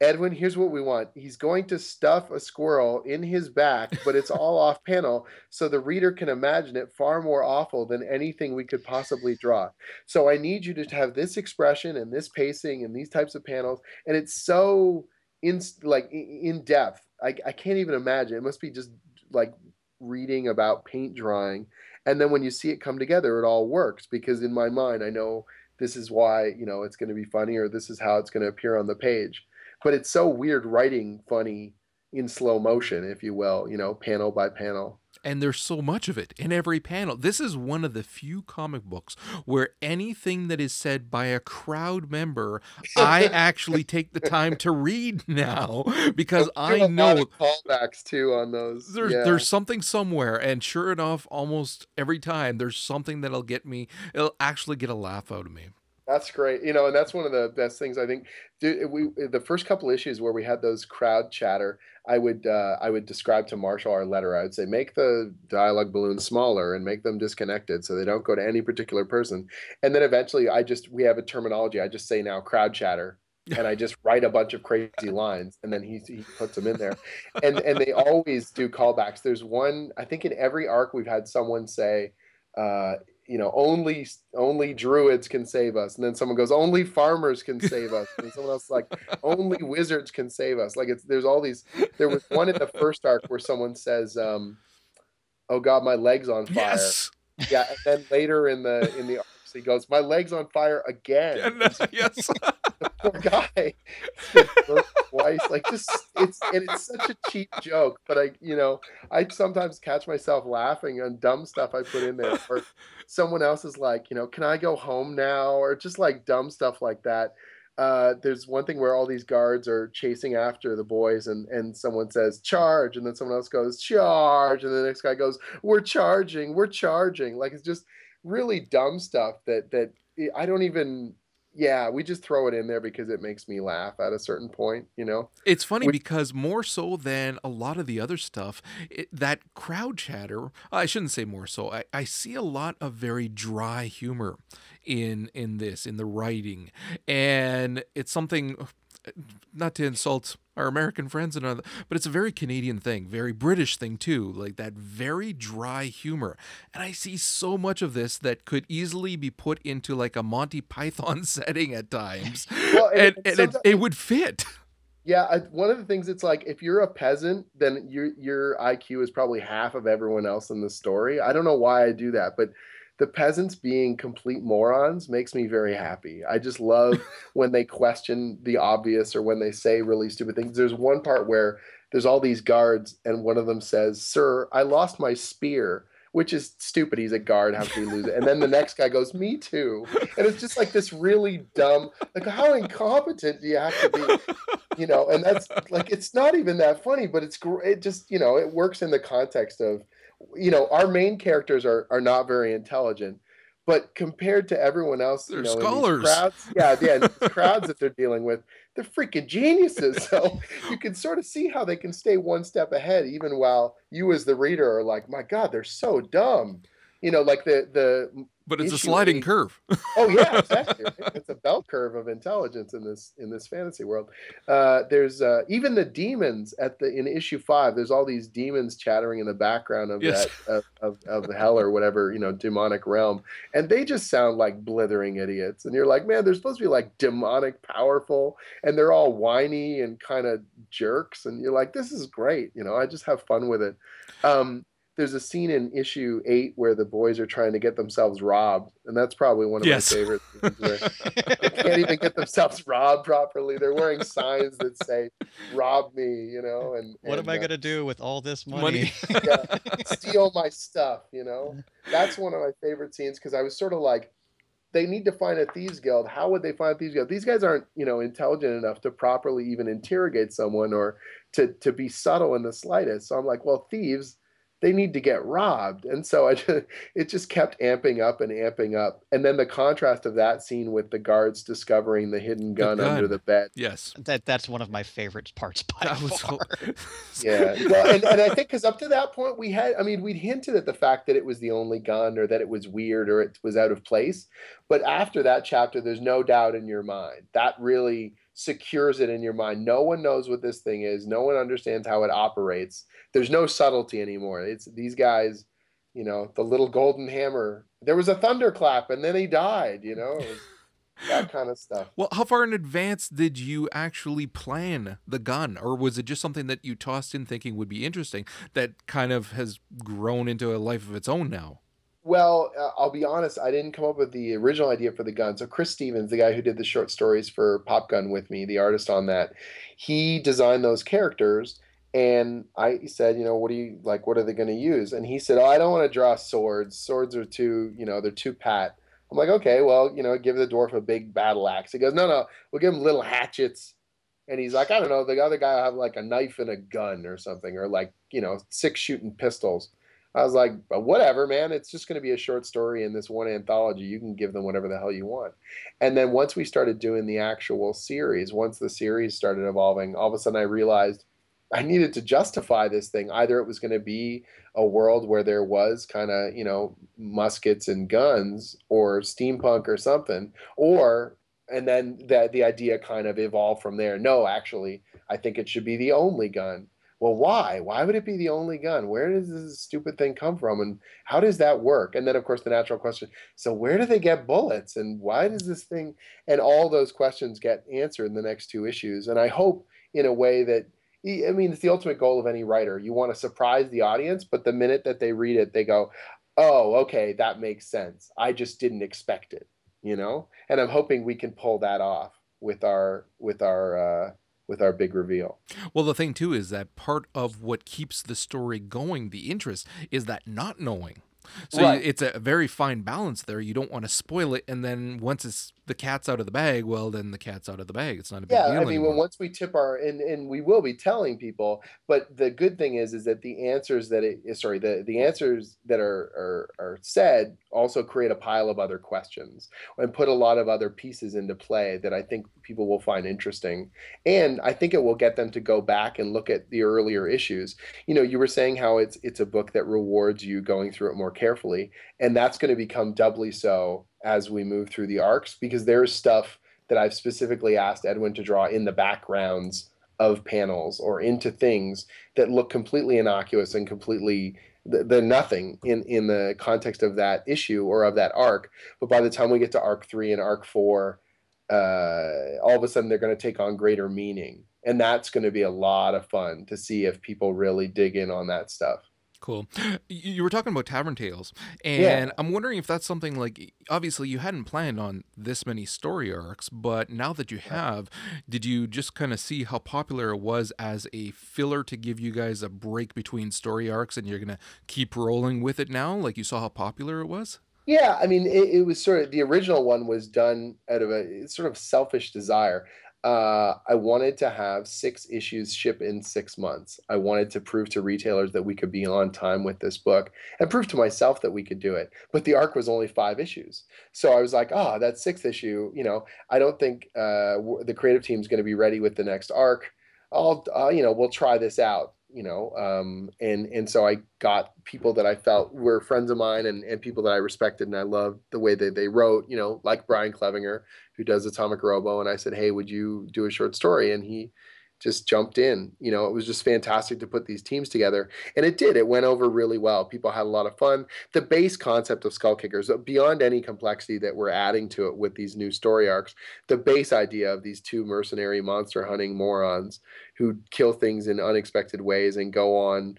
edwin here's what we want. He's going to stuff a squirrel in his back but it's all off panel so the reader can imagine it far more awful than anything we could possibly draw. So i need you to have this expression and this pacing and these types of panels and it's so in like in depth. I, I can't even imagine. It must be just like reading about paint drawing and then when you see it come together it all works because in my mind i know this is why you know it's going to be funny or this is how it's going to appear on the page. But it's so weird writing funny in slow motion if you will you know panel by panel and there's so much of it in every panel. This is one of the few comic books where anything that is said by a crowd member, I actually take the time to read now because I know callbacks too on those. There's yeah. there's something somewhere, and sure enough, almost every time there's something that'll get me. It'll actually get a laugh out of me. That's great. You know, and that's one of the best things I think. We the first couple issues where we had those crowd chatter, I would uh, I would describe to Marshall our letter. I would say make the dialogue balloons smaller and make them disconnected so they don't go to any particular person. And then eventually, I just we have a terminology. I just say now crowd chatter, and I just write a bunch of crazy lines, and then he he puts them in there, and and they always do callbacks. There's one I think in every arc we've had someone say. Uh, you know, only only druids can save us, and then someone goes, only farmers can save us, and someone else like, only wizards can save us. Like it's there's all these. There was one in the first arc where someone says, um, "Oh God, my leg's on fire." Yes. Yeah, and then later in the in the he goes, "My leg's on fire again." yes. the poor guy twice. Like just it's and it's such a cheap joke, but I you know I sometimes catch myself laughing on dumb stuff I put in there, or someone else is like, you know, can I go home now, or just like dumb stuff like that. Uh, there's one thing where all these guards are chasing after the boys and, and someone says charge and then someone else goes charge and the next guy goes we're charging we're charging like it's just really dumb stuff that that I don't even yeah, we just throw it in there because it makes me laugh at a certain point, you know. It's funny we, because more so than a lot of the other stuff, it, that crowd chatter, I shouldn't say more so. I, I see a lot of very dry humor in in this in the writing and it's something not to insult our American friends and other, but it's a very Canadian thing, very British thing too, like that very dry humor. And I see so much of this that could easily be put into like a Monty Python setting at times, well, and, and, and it, it would fit. Yeah, I, one of the things it's like if you're a peasant, then your your IQ is probably half of everyone else in the story. I don't know why I do that, but the peasants being complete morons makes me very happy. I just love when they question the obvious or when they say really stupid things. There's one part where there's all these guards and one of them says, "Sir, I lost my spear." Which is stupid. He's a guard. How can he lose it? And then the next guy goes, "Me too." And it's just like this really dumb. Like, how incompetent do you have to be? You know. And that's like, it's not even that funny, but it's great. it just you know it works in the context of you know, our main characters are are not very intelligent, but compared to everyone else, they're you know, scholars. crowds, yeah, yeah, crowds that they're dealing with, they're freaking geniuses. So you can sort of see how they can stay one step ahead, even while you, as the reader, are like, "My God, they're so dumb." You know, like the the but it's a sliding eight- curve. oh yeah, exactly. It's a bell curve of intelligence in this in this fantasy world. Uh, there's uh, even the demons at the in issue five. There's all these demons chattering in the background of Yes. that of, of, of hell or whatever you know demonic realm, and they just sound like blithering idiots. And you're like, man, they're supposed to be like demonic powerful, and they're all whiny and kind of jerks. And you're like, this is great. You know, I just have fun with it. Um, there's a scene in issue eight where the boys are trying to get themselves robbed, and that's probably one of Yes. my favorite. Scenes where they can't even get themselves robbed properly. They're wearing signs that say "Rob me," you know, and What and, am I uh, gonna do with all this Money. money? yeah, steal my stuff, you know. That's one of my favorite scenes because I was sort of like, they need to find a thieves guild. How would they find a thieves guild? These guys aren't, you know, intelligent enough to properly even interrogate someone or to to be subtle in the slightest. So I'm like, well, thieves, they need to get robbed. And so I just, it just kept amping up and amping up. And then the contrast of that scene with the guards discovering the hidden The gun, under the bed. yes. that that's one of my favorite parts by That was far. so- Yeah, well, and, and I think because up to that point we had, I mean, we'd hinted at the fact that it was the only gun, or that it was weird, or it was out of place. But after that chapter, there's no doubt in your mind that really secures it in your mind. No one knows what this thing is. No one understands how it operates. There's no subtlety anymore. It's these guys, you know, the little golden hammer. There was a thunderclap, and then he died. You know, that kind of stuff. Well, how far in advance did you actually plan the gun, or was it just something that you tossed in thinking would be interesting that kind of has grown into a life of its own now? Well, uh, I'll be honest, I didn't come up with the original idea for the gun. So Chris Stevens, the guy who did the short stories for Pop Gun with me, the artist on that, he designed those characters. And I said, you know, what do you like? What are they going to use? And he said, oh, I don't want to draw swords. Swords are too, you know, they're too pat. I'm like, okay, well, you know, give the dwarf a big battle axe. He goes, no, no, we'll give him little hatchets. And he's like, I don't know, the other guy will have like a knife and a gun or something, or like, you know, six shooting pistols. I was like, whatever, man. It's just going to be a short story in this one anthology. You can give them whatever the hell you want. And then once we started doing the actual series, once the series started evolving, all of a sudden I realized I needed to justify this thing. Either it was going to be a world where there was kind of, you know, muskets and guns or steampunk or something, or and then the the idea kind of evolved from there. No, actually, I think it should be the only gun. Well, why? Why would it be the only gun? Where does this stupid thing come from? And how does that work? And then, of course, the natural question so, where do they get bullets? And why does this thing? And all those questions get answered in the next two issues. And I hope in a way that, I mean, it's the ultimate goal of any writer. You want to surprise the audience, but the minute that they read it, they go, oh, okay, that makes sense. I just didn't expect it, you know? And I'm hoping we can pull that off with our, with our, uh, with our big reveal. Well, the thing too is that part of what keeps the story going, the interest, is that not knowing. So Right. it's a very fine balance there. You don't want to spoil it, and then once it's the cat's out of the bag, well, then the cat's out of the bag. It's not a big yeah deal i mean anymore. when once we tip our and and we will be telling people but the good thing is is that the answers that it eh, sorry the the answers that are are, are said also create a pile of other questions and put a lot of other pieces into play that i think people will find interesting and i think it will get them to go back and look at the earlier issues you know you were saying how it's it's a book that rewards you going through it more carefully and that's going to become doubly so as we move through the arcs because there's stuff that I've specifically asked Edwin to draw in the backgrounds of panels or into things that look completely innocuous and completely th- they're nothing in in the context of that issue or of that arc. But by the time we get to arc 3 and arc 4 uh, all of a sudden they're going to take on greater meaning. And that's going to be a lot of fun to see if people really dig in on that stuff Cool. You were talking about Tavern Tales, and Yeah. I'm wondering if that's something like obviously you hadn't planned on this many story arcs, but now that you have, did you just kind of see how popular it was as a filler to give you guys a break between story arcs, and you're gonna keep rolling with it now? Like you saw how popular it was. Yeah, I mean, it, it was sort of the original one was done out of a sort of selfish desire. Uh, I wanted to have six issues ship in six months. I wanted to prove to retailers that we could be on time with this book and prove to myself that we could do it. But the arc was only five issues. So I was like, oh, that sixth issue, you know, I don't think uh, the creative team's going to be ready with the next arc. I'll, uh, you know, we'll try this out. You know um, and and so i got people that i felt were friends of mine and, and people that i respected and i loved the way that they wrote you know like brian clevinger who does atomic robo and i said hey would you do a short story? And he just jumped in. You know, it was just fantastic to put these teams together. And it did. It went over really well. People had a lot of fun. The base concept of Skull Kickers, uh, beyond any complexity that we're adding to it with these new story arcs, the base idea of these two mercenary monster hunting morons who kill things in unexpected ways and go on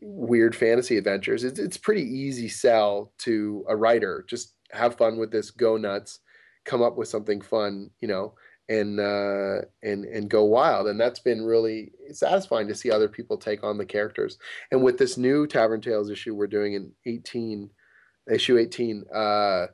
weird fantasy adventures, it's, it's pretty easy sell to a writer. Just have fun with this, go nuts, come up with something fun, you know and uh, and and go wild. And that's been really satisfying to see other people take on the characters. And with this new Tavern Tales issue we're doing in 18, issue 18, uh,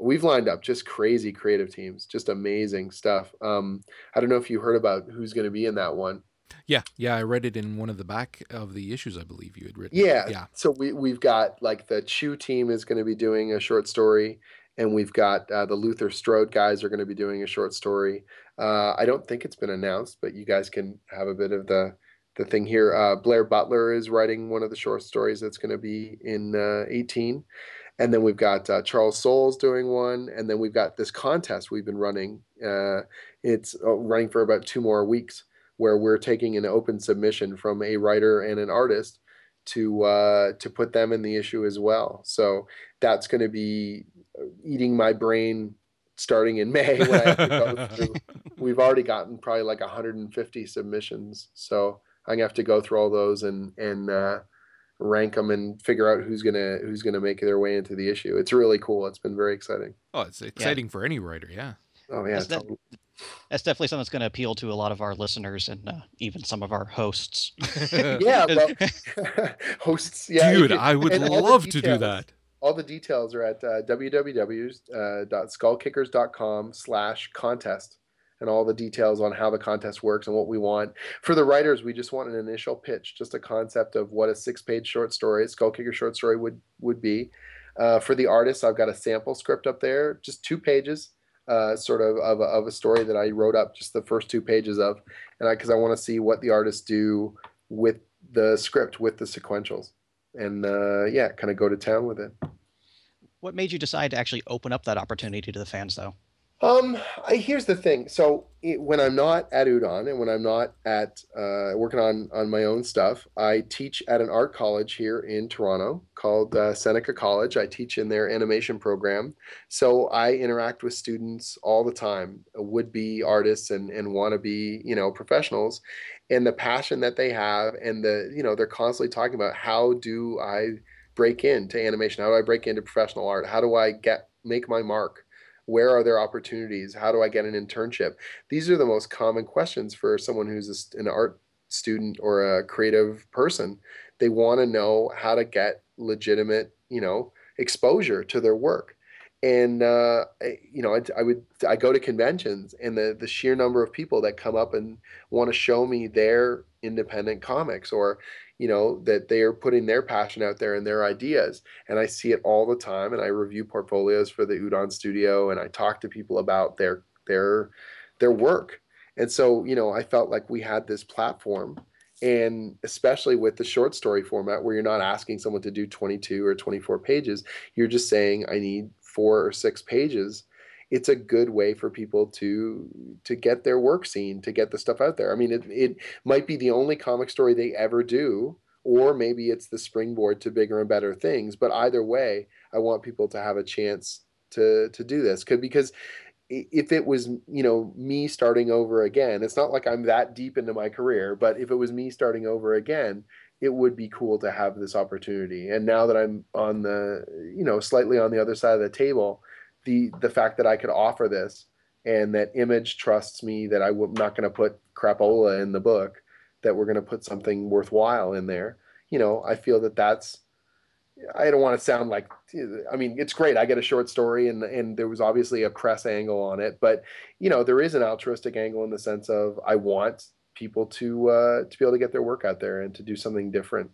we've lined up just crazy creative teams, just amazing stuff. Um, I don't know if you heard about who's going to be in that one. Yeah, yeah, I read it in one of the back of the issues. I believe you had written. Yeah, yeah. So we we've got like the Chew team is going to be doing a short story and we've got uh, the Luther Strode guys are going to be doing a short story. Uh, I don't think it's been announced, but you guys can have a bit of the the thing here. Uh, Blair Butler is writing one of the short stories that's going to be in uh, 18, and then we've got uh, Charles Soules doing one, and then we've got this contest we've been running. Uh, it's running for about two more weeks, where we're taking an open submission from a writer and an artist to uh, to put them in the issue as well. So that's going to be eating my brain starting in May when I go. We've already gotten probably like 150 submissions, so I'm gonna have to go through all those and and uh, rank them and figure out who's gonna who's gonna make their way into the issue. It's really cool. It's been very exciting. Oh, it's exciting yeah. for any writer, yeah. Oh yeah, that's, that, that's definitely something that's going to appeal to a lot of our listeners and uh, even some of our hosts. yeah, well, hosts. Yeah, dude, I would love to do that all the details are at uh, www.skullkickers.com slash contest and all the details on how the contest works and what we want. For the writers, we just want an initial pitch, just a concept of what a six-page short story, Skull Kicker short story would would be. Uh, for the artists, I've got a sample script up there, just two pages, uh, sort of of a, of a story that I wrote up, just the first two pages of, and because I, I want to see what the artists do with the script, with the sequentials and uh, yeah, kind of go to town with it. What made you decide to actually open up that opportunity to the fans, though? Um, I, here's the thing. So it, when I'm not at Udon and when I'm not at uh, working on on my own stuff, I teach at an art college here in Toronto called uh, Seneca College. I teach in their animation program, so I interact with students all the time, would be artists and and want to be you know professionals, and the passion that they have and the you know they're constantly talking about how do I break into animation? How do I break into professional art? How do I get make my mark? Where are there opportunities? How do i get an internship? These are the most common questions for someone who's an art student or a creative person. They want to know how to get legitimate you know exposure to their work. And uh, you know I, I, would i go to conventions and the the sheer number of people that come up and want to show me their independent comics or you know that they are putting their passion out there and their ideas. And i see it all the time and i review portfolios for the udon studio and i talk to people about their their their work. And so you know i felt like we had this platform and especially with the short story format where you're not asking someone to do 22 or 24 pages you're just saying i need four or six pages it's a good way for people to to get their work seen, to get the stuff out there. I mean, it it might be the only comic story they ever do, or maybe it's the springboard to bigger and better things. But either way, I want people to have a chance to to do this because if it was you know me starting over again it's not like i'm that deep into my career but if it was me starting over again it would be cool to have this opportunity and now that i'm on the you know slightly on the other side of the table the the fact that I could offer this and that Image trusts me that I'm not going to put crapola in the book, that we're going to put something worthwhile in there. You know, I feel that that's. I don't want to sound like. I mean, it's great. I get a short story, and and there was obviously a press angle on it, but you know, there is an altruistic angle in the sense of I want people to uh, to be able to get their work out there and to do something different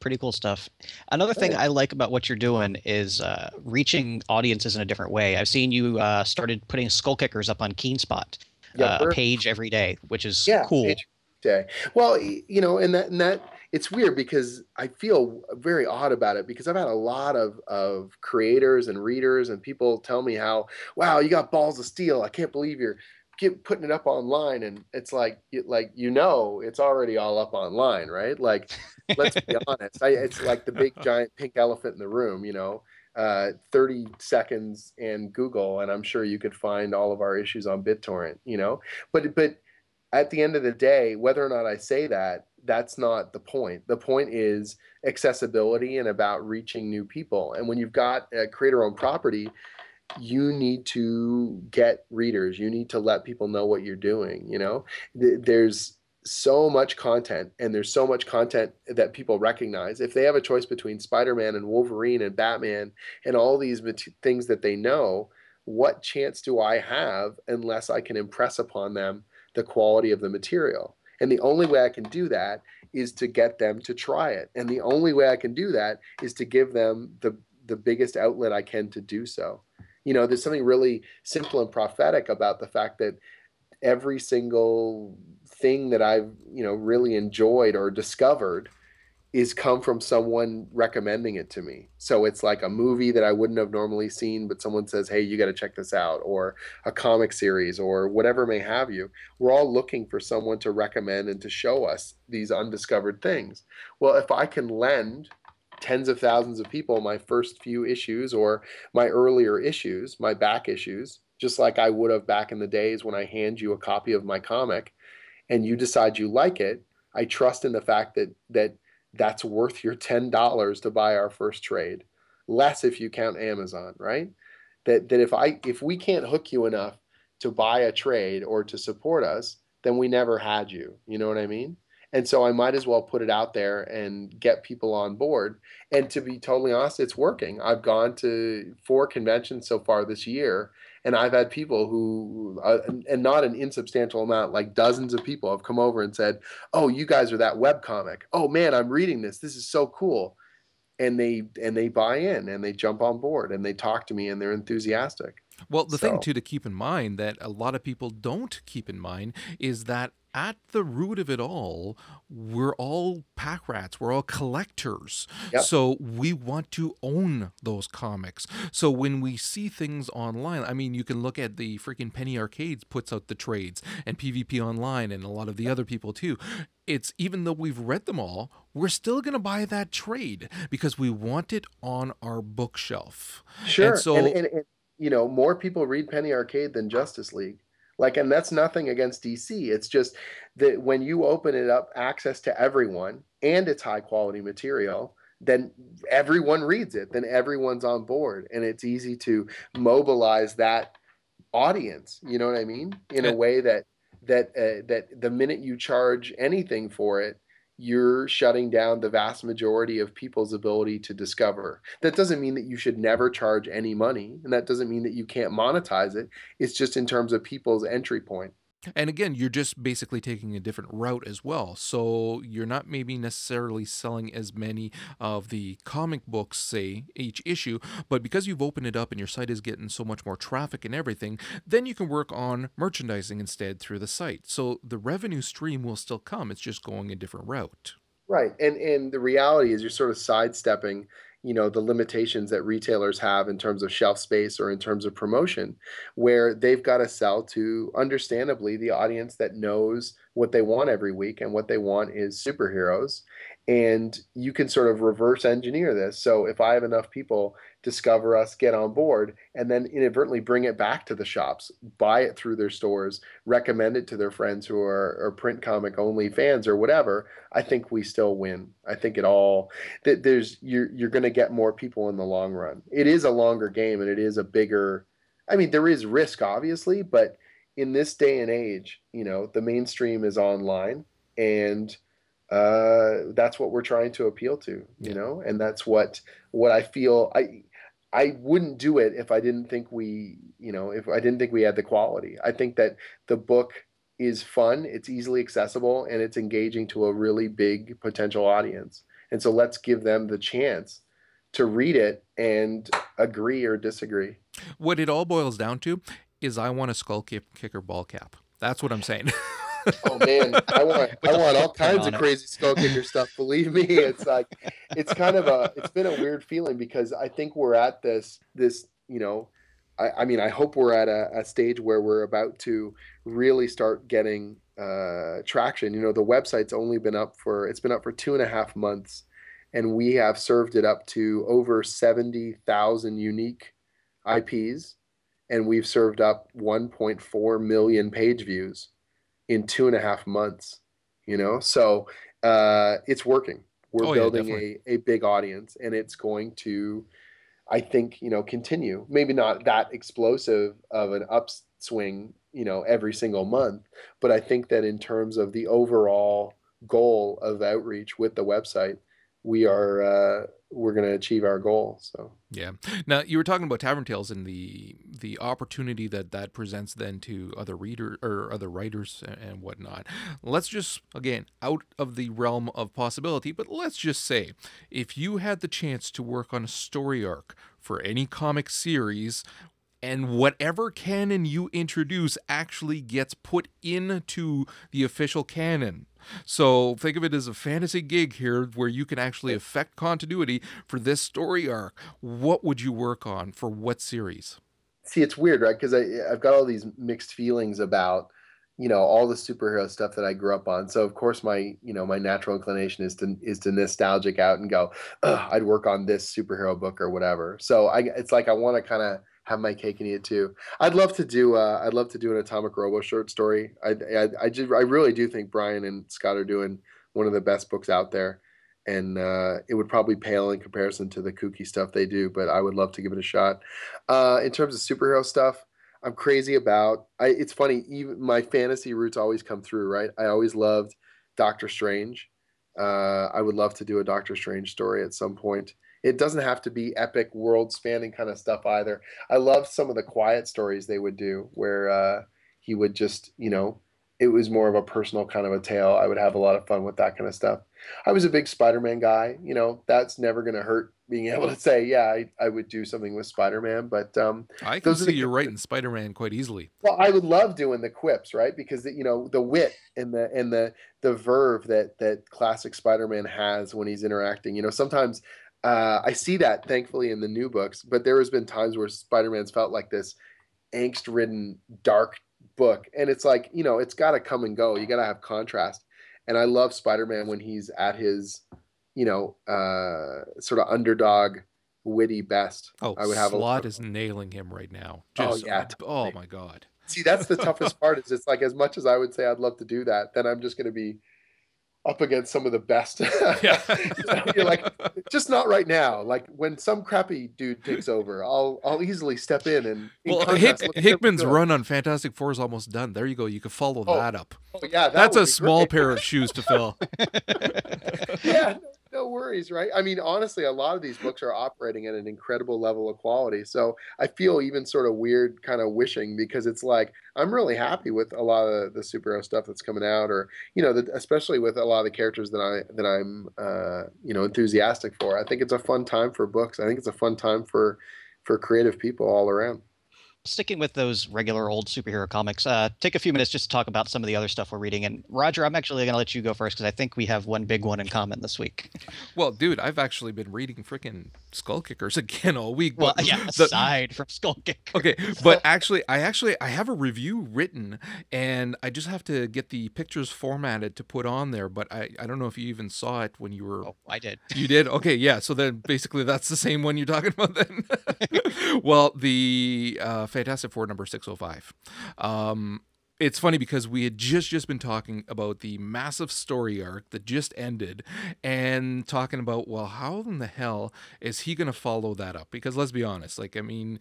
pretty cool stuff. Another thing I like about what you're doing is uh, reaching audiences in a different way. I've seen you uh, started putting skull kickers up on Keenspot, yeah, uh, a page every day, which is yeah, cool. Day. Well, you know, and that and that it's weird because I feel very odd about it because I've had a lot of of creators and readers and people tell me how wow you got balls of steel I can't believe you're get, putting it up online and it's like like you know it's already all up online right like let's be honest I, it's like the big giant pink elephant in the room you know uh, 30 seconds and Google, and I'm sure you could find all of our issues on BitTorrent, you know. But but at the end of the day, whether or not I say that, that's not the point. The point is accessibility and about reaching new people. And when you've got a creator-owned property, you need to get readers. You need to let people know what you're doing. You know, there's so much content and there's so much content that people recognize if they have a choice between spider-man and wolverine and batman and all these things that they know what chance do i have unless i can impress upon them the quality of the material and the only way i can do that is to get them to try it and the only way i can do that is to give them the the biggest outlet i can to do so you know there's something really simple and prophetic about the fact that every single thing that I've you know really enjoyed or discovered is come from someone recommending it to me. So it's like a movie that I wouldn't have normally seen, but someone says, "Hey, you got to check this out," or a comic series, or whatever may have you. We're all looking for someone to recommend and to show us these undiscovered things. Well, if I can lend tens of thousands of people my first few issues or my earlier issues, my back issues, just like I would have back in the days when I hand you a copy of my comic and you decide you like it, I trust in the fact that that that's worth your $10 to buy our first trade. Less if you count Amazon, right? That that if I if we can't hook you enough to buy a trade or to support us, then we never had you. You know what I mean? And so I might as well put it out there and get people on board. And to be totally honest, it's working. I've gone to four conventions so far this year and I've had people who, uh, and not an insubstantial amount, like dozens of people have come over and said, "Oh, you guys are that web comic. Oh man, I'm reading this. This is so cool." And they and they buy in and they jump on board and they talk to me and they're enthusiastic. Well, the so. thing too to keep in mind that a lot of people don't keep in mind is that at the root of it all, we're all pack rats. We're all collectors. Yep. So we want to own those comics. So when we see things online, I mean, you can look at the freaking Penny Arcades puts out the trades and PvP Online and a lot of the other people too. It's even though we've read them all, we're still going to buy that trade because we want it on our bookshelf. Sure. And so, and, and, you know, more people read Penny Arcade than Justice League. Like, and that's nothing against DC. It's just that when you open it up, access to everyone, and it's high quality material, then everyone reads it. Then everyone's on board, and it's easy to mobilize that audience. You know what I mean? In a way that that uh, that the minute you charge anything for it, you're shutting down the vast majority of people's ability to discover. That doesn't mean that you should never charge any money, and that doesn't mean that you can't monetize it. It's just in terms of people's entry point. And again, you're just basically taking a different route as well. So you're not maybe necessarily selling as many of the comic books, say, each issue, but because you've opened it up and your site is getting so much more traffic and everything, then you can work on merchandising instead through the site. So the revenue stream will still come. It's just going a different route. Right. And and the reality is you're sort of sidestepping you know the limitations that retailers have in terms of shelf space or in terms of promotion where they've got to sell to understandably the audience that knows what they want every week and what they want is superheroes and you can sort of reverse engineer this. So if i have enough people discover us get on board and then inadvertently bring it back to the shops buy it through their stores recommend it to their friends who are, are print comic only fans or whatever i think we still win. I think it all that there's you're you're going to get more people in the long run. It is a longer game and it is a bigger i mean there is risk obviously but in this day and age you know the mainstream is online and uh, that's what we're trying to appeal to, you yeah. know, and that's what what I feel. I I wouldn't do it if I didn't think we, you know, if I didn't think we had the quality. I think that the book is fun, it's easily accessible, and it's engaging to a really big potential audience. And so let's give them the chance to read it and agree or disagree. What it all boils down to is I want a skull kicker ball cap. That's what I'm saying. Oh man, I want I want all kinds of it. crazy skull kicker stuff. Believe me, it's like it's kind of a it's been a weird feeling because I think we're at this this you know I, I mean I hope we're at a, a stage where we're about to really start getting uh, traction. You know, the website's only been up for it's been up for two and a half months, and we have served it up to over seventy thousand unique IPs, and we've served up one point four million page views in two and a half months. You know, so uh, it's working. We're Oh, building definitely. a, a big audience, and it's going to, I think, you know, continue. Maybe not that explosive of an upswing, you know, every single month, but I think that in terms of the overall goal of outreach with the website, we are uh, we're going to achieve our goal. So Yeah. Now you were talking about Tavern Tales and the the opportunity that that presents then to other reader or other writers and whatnot. Let's just again out of the realm of possibility, but let's just say if you had the chance to work on a story arc for any comic series. And whatever canon you introduce actually gets put into the official canon. So think of it as a fantasy gig here where you can actually affect continuity for this story arc. What would you work on for what series? see it's weird right because i've got all these mixed feelings about you know all the superhero stuff that i grew up on so of course my you know my natural inclination is to is to nostalgic out and go i'd work on this superhero book or whatever so i it's like i want to kind of have my cake and eat it too i'd love to do uh i'd love to do an atomic robo short story i i i, just, I really do think brian and scott are doing one of the best books out there and uh, it would probably pale in comparison to the kooky stuff they do. But I would love to give it a shot. Uh, in terms of superhero stuff, I'm crazy about. I, it's funny, even my fantasy roots always come through. Right, I always loved Doctor Strange. Uh, I would love to do a Doctor Strange story at some point. It doesn't have to be epic, world-spanning kind of stuff either. I love some of the quiet stories they would do, where uh, he would just, you know, it was more of a personal kind of a tale. I would have a lot of fun with that kind of stuff. I was a big Spider-Man guy. You know, that's never going to hurt being able to say, yeah, I, I would do something with Spider-Man. But um, I can see the- you're writing Spider-Man quite easily. well, I would love doing the quips, right? Because you know the wit and the and the the verve that that classic Spider-Man has when he's interacting. You know, sometimes uh, I see that thankfully in the new books, but there has been times where Spider-Man's felt like this angst-ridden, dark book, and it's like you know it's got to come and go. You got to have contrast, and I love Spider-Man when he's at his, you know, uh, sort of underdog, witty best. Oh, I would have a lot Slott of- is nailing him right now. Oh, Just, yeah, Oh my god. See, that's the toughest part. Is it's like as much as I would say I'd love to do that, then I'm just going to be up against some of the best. Yeah. You're like, just not right now. Like when some crappy dude takes over, I'll I'll easily step in and. in Well, contrast, Hick, Hickman's run on Fantastic Four is almost done. There you go. You can follow Oh, that up. Oh yeah, that That's a small great. pair of shoes to fill. yeah, no, worries, right? I mean, honestly, a lot of these books are operating at an incredible level of quality. So I feel even sort of weird, kind of wishing because it's like I'm really happy with a lot of the superhero stuff that's coming out, or you know, the, especially with a lot of the characters that I that I'm uh, you know enthusiastic for. I think it's a fun time for books. I think it's a fun time for for creative people all around. Sticking with those regular old superhero comics, uh, take a few minutes just to talk about some of the other stuff we're reading. And Roger, I'm actually going to let you go first because I think we have one big one in common this week. Well, dude, I've actually been reading freaking Skull Kickers again all week. Well, yeah, the- aside from Skull Kick. Okay, but actually, I actually I have a review written, and I just have to get the pictures formatted to put on there. But I I don't know if you even saw it when you were. Oh, I did. You did? Okay, yeah. So then basically that's the same one you're talking about then. well, the uh, Fantastic Four number 605. Um, it's funny because we had just just been talking about the massive story arc that just ended and talking about well how in the hell is he going to follow that up? Because let's be honest like i mean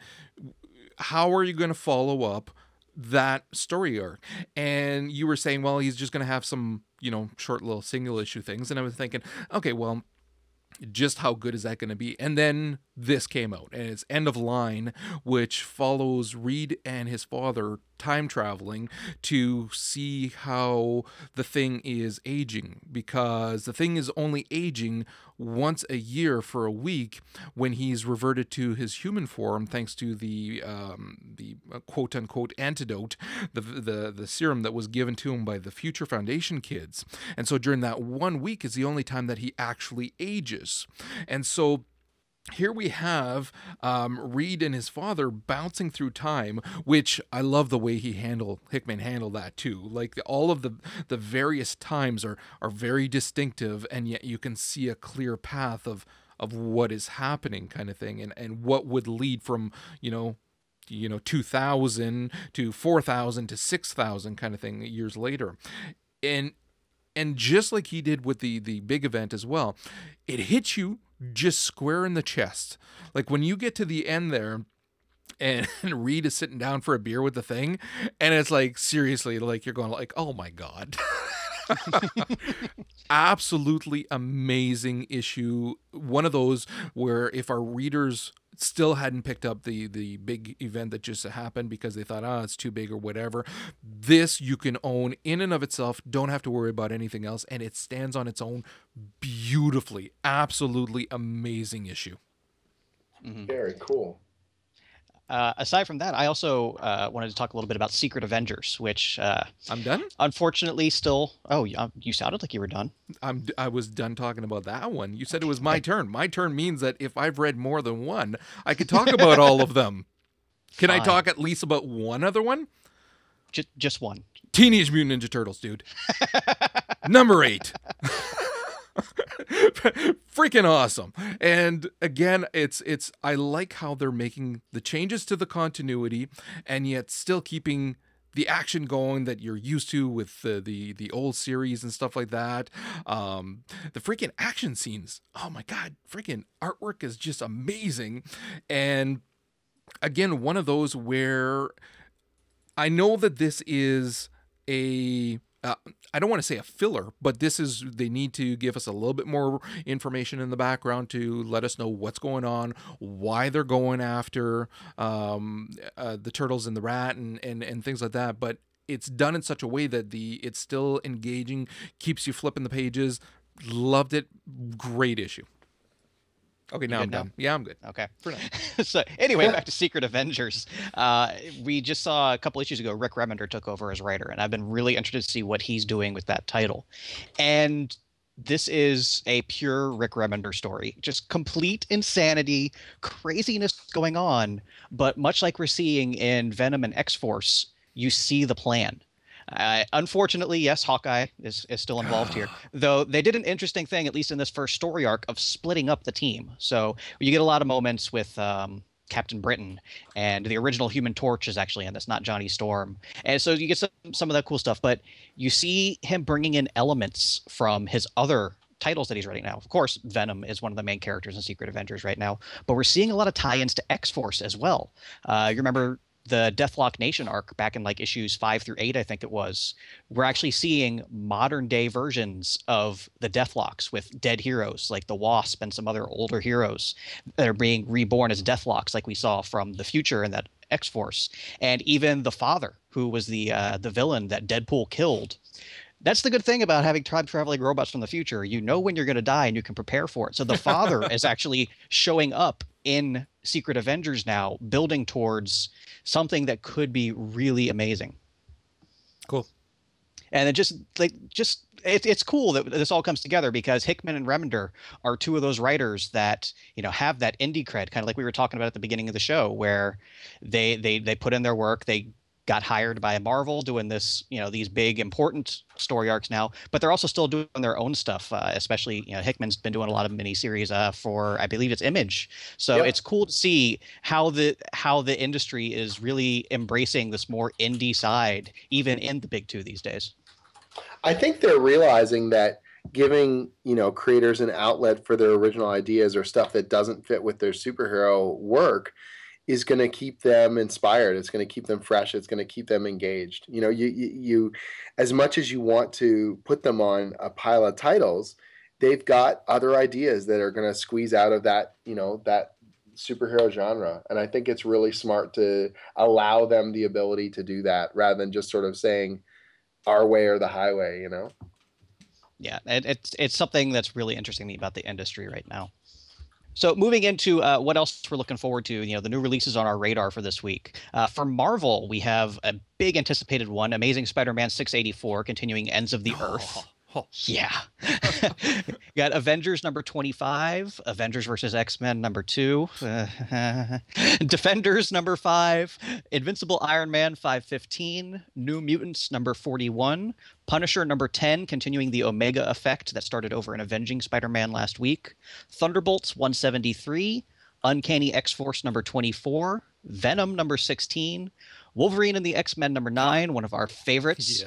how are you going to follow up that story arc? And you were saying well he's just going to have some you know short little single issue things. And i was thinking okay well just how good is that going to be? And then this came out, and it's End of Line, which follows Reed and his father time traveling to see how the thing is aging because the thing is only aging once a year for a week when he's reverted to his human form thanks to the um, the uh, quote unquote antidote the, the the serum that was given to him by the Future Foundation kids. And so during that one week is the only time that he actually ages. And so here we have um, Reed and his father bouncing through time, which I love the way he handled Hickman handled that too. Like all of the the various times are are very distinctive, and yet you can see a clear path of of what is happening, kind of thing, and and what would lead from you know you know 2000 to 4000 to 6000 kind of thing years later and and just like he did with the the big event as well it hits you just square in the chest. Like when you get to the end there, and Reed is sitting down for a beer with the thing, and it's like seriously, like you're going like, oh my god. Absolutely amazing issue. One of those where if our readers still hadn't picked up the the big event that just happened because they thought, ah, oh, it's too big or whatever. This you can own in and of itself. Don't have to worry about anything else, and it stands on its own beautifully. Absolutely amazing issue. Mm-hmm. Very cool. Uh, aside from that, I also uh, wanted to talk a little bit about Secret Avengers, which uh, I'm done. Unfortunately, still. Oh, um, you sounded like you were done. I'm. I was done talking about that one. You said it was my turn. My turn means that if I've read more than one, I could talk about all of them. Can Fine. I talk at least about one other one? Just, just one. Teenage Mutant Ninja Turtles, dude. Number eight. freaking awesome. And again it's it's i like how they're making the changes to the continuity and yet still keeping the action going that you're used to with the the, the old series and stuff like that. Um the freaking action scenes oh my god freaking artwork is just amazing. And again one of those where i know that this is a uh, I don't want to say a filler, but this is they need to give us a little bit more information in the background to let us know what's going on, why they're going after um, uh, the turtles and the rat and, and and things like that. But it's done in such a way that the it's still engaging, keeps you flipping the pages. Loved it. Great issue. Okay, now I'm done. Now? Yeah, I'm good. Okay. so anyway, back to Secret Avengers. Uh, we just saw a couple issues ago. Rick Remender took over as writer, and I've been really interested to see what he's doing with that title. And this is a pure Rick Remender story. Just complete insanity, craziness going on. But much like we're seeing in Venom and X Force, you see the plan. Uh, unfortunately, yes, Hawkeye is, is still involved here, though they did an interesting thing, at least in this first story arc, of splitting up the team. So you get a lot of moments with um, Captain Britain, and the original Human Torch is actually in this, not Johnny Storm. And so you get some, some of that cool stuff, but you see him bringing in elements from his other titles that he's writing now. Of course, Venom is one of the main characters in Secret Avengers right now, but we're seeing a lot of tie-ins to X Force as well. Uh, you remember the Deathlok Nation arc back in like issues five through eight, I think it was, we're actually seeing modern day versions of the Deathlocks with dead heroes like the Wasp and some other older heroes that are being reborn as Deathlocks, like we saw from the future in that X Force, and even the father, who was the uh, the villain that Deadpool killed. That's the good thing about having time traveling robots from the future. You know when you're going to die and you can prepare for it. So the father is actually showing up in Secret Avengers now, building towards something that could be really amazing. Cool. And it just like just it, it's cool that this all comes together because Hickman and Remender are two of those writers that you know have that indie cred, kind of like we were talking about at the beginning of the show, where they they they put in their work, they got hired by Marvel doing this, you know, these big important story arcs now, but they're also still doing their own stuff. Uh, especially, you know, Hickman's been doing a lot of miniseries uh, for, I believe it's Image. So yep. it's cool to see how the how the industry is really embracing this more indie side, even in the big two these days. I think they're realizing that giving you know creators an outlet for their original ideas or stuff that doesn't fit with their superhero work is going to keep them inspired it's going to keep them fresh it's going to keep them engaged you know you, you, you as much as you want to put them on a pile of titles they've got other ideas that are going to squeeze out of that you know that superhero genre. And I think it's really smart to allow them the ability to do that rather than just sort of saying our way or the highway, you know? Yeah, it, it's it's something that's really interesting about the industry right now. So moving into uh, what else we're looking forward to, you know, the new releases on our radar for this week. Uh, for Marvel, we have a big anticipated one, Amazing Spider-Man 684, continuing Ends of the Earth. Yeah. got Avengers number 25, Avengers versus X Men number two, Defenders number five, Invincible Iron Man 515, New Mutants number 41, Punisher number 10, continuing the Omega effect that started over in Avenging Spider Man last week, Thunderbolts 173, Uncanny X Force number 24, Venom number 16, Wolverine and the X Men number 9, one of our favorites.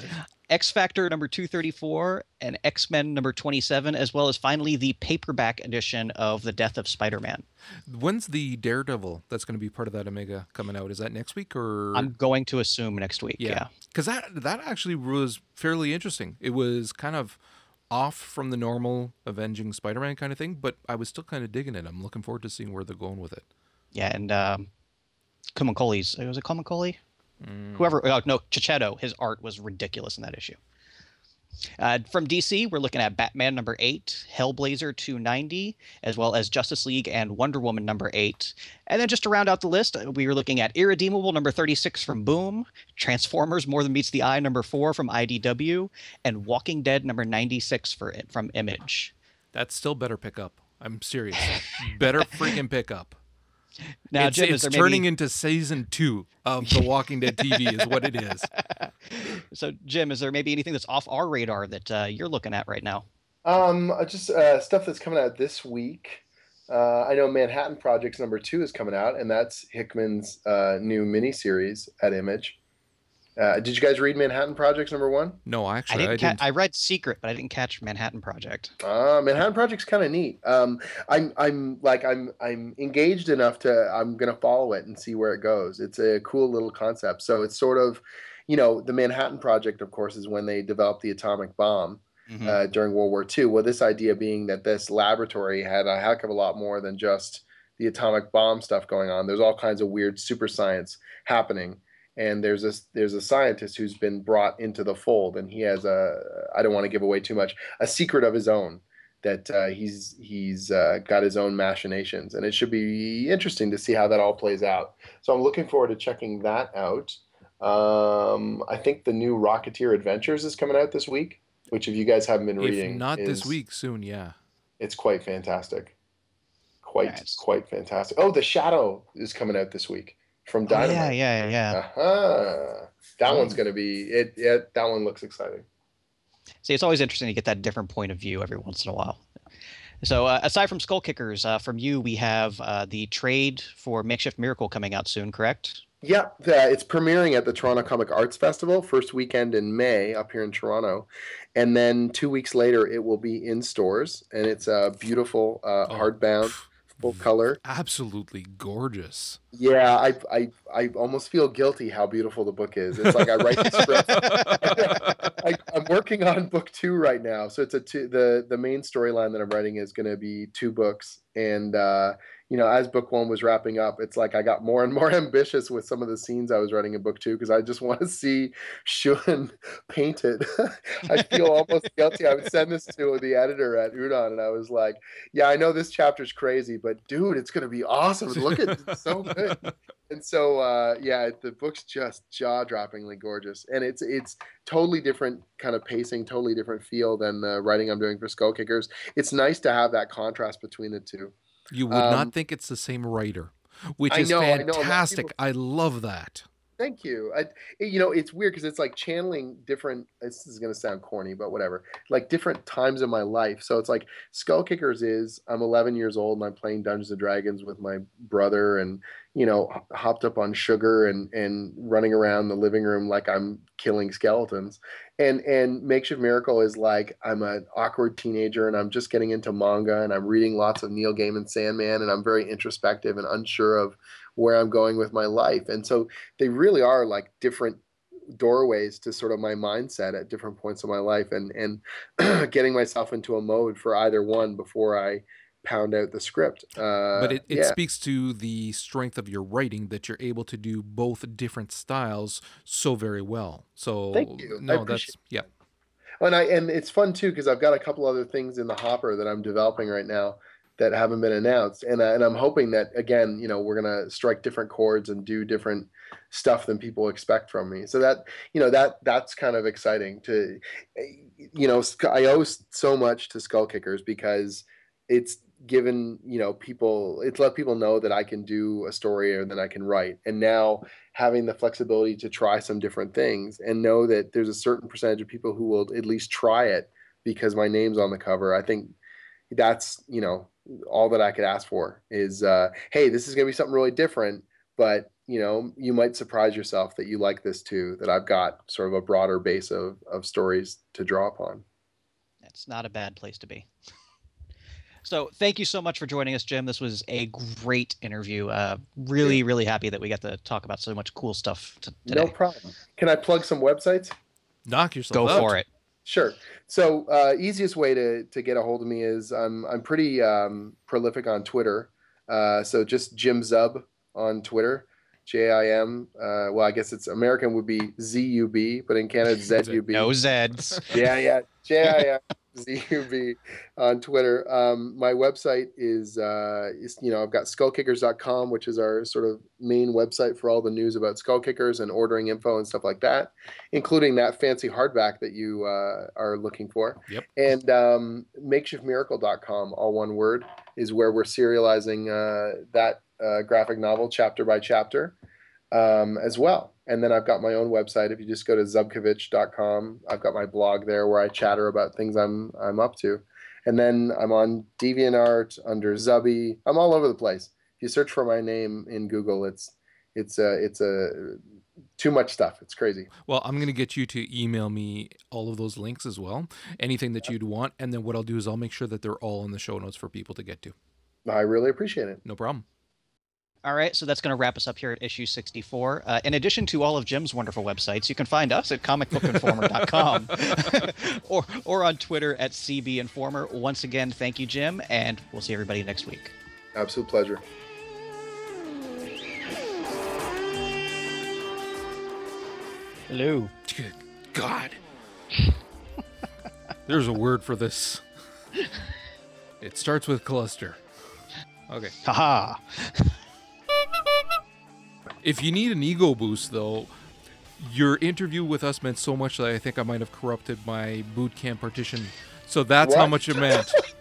X Factor number 234 and X Men number 27, as well as finally the paperback edition of The Death of Spider Man. When's the Daredevil that's going to be part of that Omega coming out? Is that next week or? I'm going to assume next week. Yeah, because that that actually was fairly interesting. It was kind of off from the normal Avenging Spider Man kind of thing, but I was still kind of digging it. I'm looking forward to seeing where they're going with it. Yeah, and um, Kumankoli's was it Kumankoli? Mm. Whoever, oh, no, Checchetto, his art was ridiculous in that issue. Uh, from DC, we're looking at Batman number eight, Hellblazer 290, as well as Justice League and Wonder Woman number eight. And then just to round out the list, uh, we were looking at Irredeemable number 36 from Boom, Transformers More Than Meets the Eye number four from IDW, and Walking Dead number 96 for from Image. That's still better pick up. I'm serious. better freaking pick up. Now, it's, Jim, it's turning into season two of The Walking Dead TV, is what it is. So, Jim, is there maybe anything that's off our radar that uh, you're looking at right now? Um, just uh, stuff that's coming out this week. Uh, I know Manhattan Projects number two is coming out, and that's Hickman's uh, new miniseries at Image. Uh, did you guys read Manhattan Projects number one? No, actually, I didn't. I, didn't. I read Secret, but I didn't catch Manhattan Project. Uh, Manhattan Project's kind of neat. Um, I'm I'm like I'm I'm engaged enough to I'm gonna follow it and see where it goes. It's a cool little concept. So it's sort of, you know, the Manhattan Project, of course, is when they developed the atomic bomb. Mhm. uh, during World War II. Well, this idea being that this laboratory had a heck of a lot more than just the atomic bomb stuff going on. There's all kinds of weird super science happening, and there's a there's a scientist who's been brought into the fold, and he has a I don't want to give away too much a secret of his own that uh, he's he's uh, got his own machinations, and it should be interesting to see how that all plays out. So I'm looking forward to checking that out. Um, I think the new Rocketeer Adventures is coming out this week which if you guys haven't been reading, if not this week, soon, yeah. it's quite fantastic. Quite, Nice. quite fantastic. Oh, The Shadow is coming out this week from Oh, Dynamite. yeah, yeah, yeah. Uh-huh. That Oh. one's going to be it. Yeah, that one looks exciting. See, it's always interesting to get that different point of view every once in a while. So, uh, aside from Skull Kickers, uh, from you, we have uh, the trade for Makeshift Miracle coming out soon, correct? Yeah, it's premiering at the Toronto Comic Arts Festival first weekend in May up here in Toronto, and then two weeks later it will be in stores, and it's a beautiful uh, Oh. Full color. Absolutely gorgeous. Yeah, I, I I almost feel guilty how beautiful the book is. It's like I write the script. I, I'm working on book two right now, so it's a two, the the main storyline that I'm writing is going to be two books, and uh, you know, as book one was wrapping up, it's like I got more and more ambitious with some of the scenes I was writing in book two because I just want to see Shun painted. I feel almost guilty. I would send this to the editor at Udon, and I was like, "Yeah, I know this chapter's crazy, but dude, it's going to be awesome. Look at it's so good." and so uh, yeah the book's just jaw-droppingly gorgeous and it's it's totally different kind of pacing totally different feel than the writing i'm doing for skull kickers it's nice to have that contrast between the two You would Um, not think it's the same writer, which I is know, I know, a lot of fantastic. people- I love that. Thank you. I, eh, you know it's weird because it's like channeling different this is to sound corny but whatever like different times in my life. So it's like skull kickers is i'm 11 years old and i'm playing dungeons and dragons with my brother and you know hopped up on sugar and and running around the living room like i'm killing skeletons. And and makeshift miracle is like i'm an awkward teenager and i'm just getting into manga and i'm reading lots of neil gaiman sandman and i'm very introspective and unsure of where i'm going with my life and so they really are like different doorways to sort of my mindset at different points of my life and and getting myself into a mode for either one before I pound out the script. Uh, but it, it yeah. speaks to the strength of your writing that you're able to do both different styles so very well. So Thank you. No, that's yeah. and I and it's fun too because I've got a couple other things in the hopper that I'm developing right now that haven't been announced, and I, and I'm hoping that again, you know, we're gonna strike different chords and do different stuff than people expect from me. So that you know that that's kind of exciting to, you know, I owe so much to Skull Kickers because it's given you know people it's let people know that I can do a story or that I can write, and now having the flexibility to try some different things and know that there's a certain percentage of people who will at least try it because my name's on the cover. I think that's you know all that I could ask for is uh, hey, this is gonna be something really different, but you know you might surprise yourself that you like this too. That I've got sort of a broader base of of stories to draw upon. That's not a bad place to be. So thank you so much for joining us, Jim. This was a great interview. Uh, really, really happy that we got to talk about so much cool stuff t- today. No problem. Can I plug some websites? Knock yourself Go out. for it. Sure. So uh, easiest way to to get a hold of me is I'm I'm pretty um, prolific on Twitter. Uh, so just Jim Zub on Twitter. J I M. Uh, well, I guess it's American would be Z U B, but in Canada it's Z U B. No Zeds. Yeah, yeah. J I M Z U B on Twitter. Um, my website is, uh, is, you know, I've got skullkickers.com, which is our sort of main website for all the news about skull kickers and ordering info and stuff like that, including that fancy hardback that you uh, are looking for. Yep. And um, makeshiftmiracle.com, all one word, is where we're serializing uh, that uh, graphic novel chapter by chapter um, as well. And then I've got my own website. If you just go to zubkavich.com, I've got my blog there where I chatter about things I'm I'm up to. And then I'm on DeviantArt under Zubby. I'm all over the place. If you search for my name in Google, it's it's a it's a too much stuff. It's crazy. Well, I'm going to get you to email me all of those links as well, anything that you'd want. And then what I'll do is I'll make sure that they're all in the show notes for people to get to. I really appreciate it. No problem. All right, so that's going to wrap us up here at issue 64. Uh, in addition to all of Jim's wonderful websites, you can find us at comicbookinformer.com or, or on Twitter at CBInformer. Once again, thank you, Jim, and we'll see everybody next week. Absolute pleasure. Hello. Good God. There's a word for this. It starts with cluster. Okay. Haha. If you need an ego boost, though, your interview with us meant so much that I think I might have corrupted my boot camp partition. So that's how much it meant.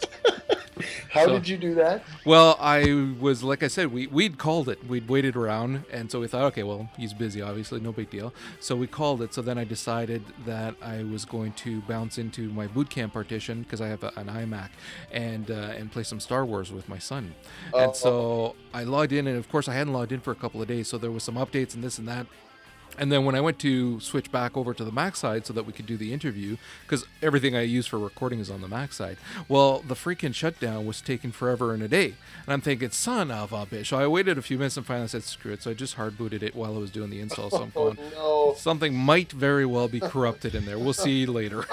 How So- did you do that? Well, I was like I said, we we'd called it. We'd waited around, and so we thought, okay, well, he's busy, obviously, no big deal. So we called it. So then I decided that I was going to bounce into my boot camp partition because I have a, an iMac, and uh, and play some Star Wars with my son. Oh. And so I logged in, and of course I hadn't logged in for a couple of days, so there was some updates and this and that. And then when I went to switch back over to the Mac side so that we could do the interview, because everything I use for recording is on the Mac side, well, the freaking shutdown was taking forever and a day. And I'm thinking, son of a bitch. So I waited a few minutes and finally said, screw it. So I just hard booted it while I was doing the install. So I'm Oh no. something might very well be corrupted in there. We'll see later.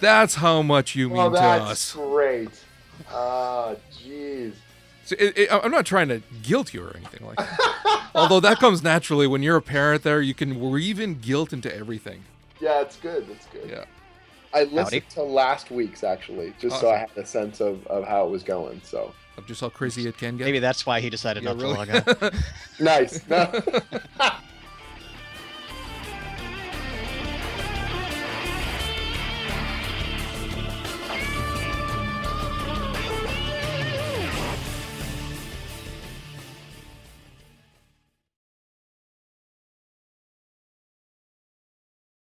That's how much you mean Oh, to that's us. great. Ah, jeez. So it, it, I'm not trying to guilt you or anything like that. Although that comes naturally when you're a parent. There, you can weave in guilt into everything. Yeah, it's good. It's good. Yeah. I listened Howdy. to last week's actually, just so I had a sense of, of how it was going. So Of just how crazy it can get. Maybe that's why he decided Yeah, not really. to log on. nice. No.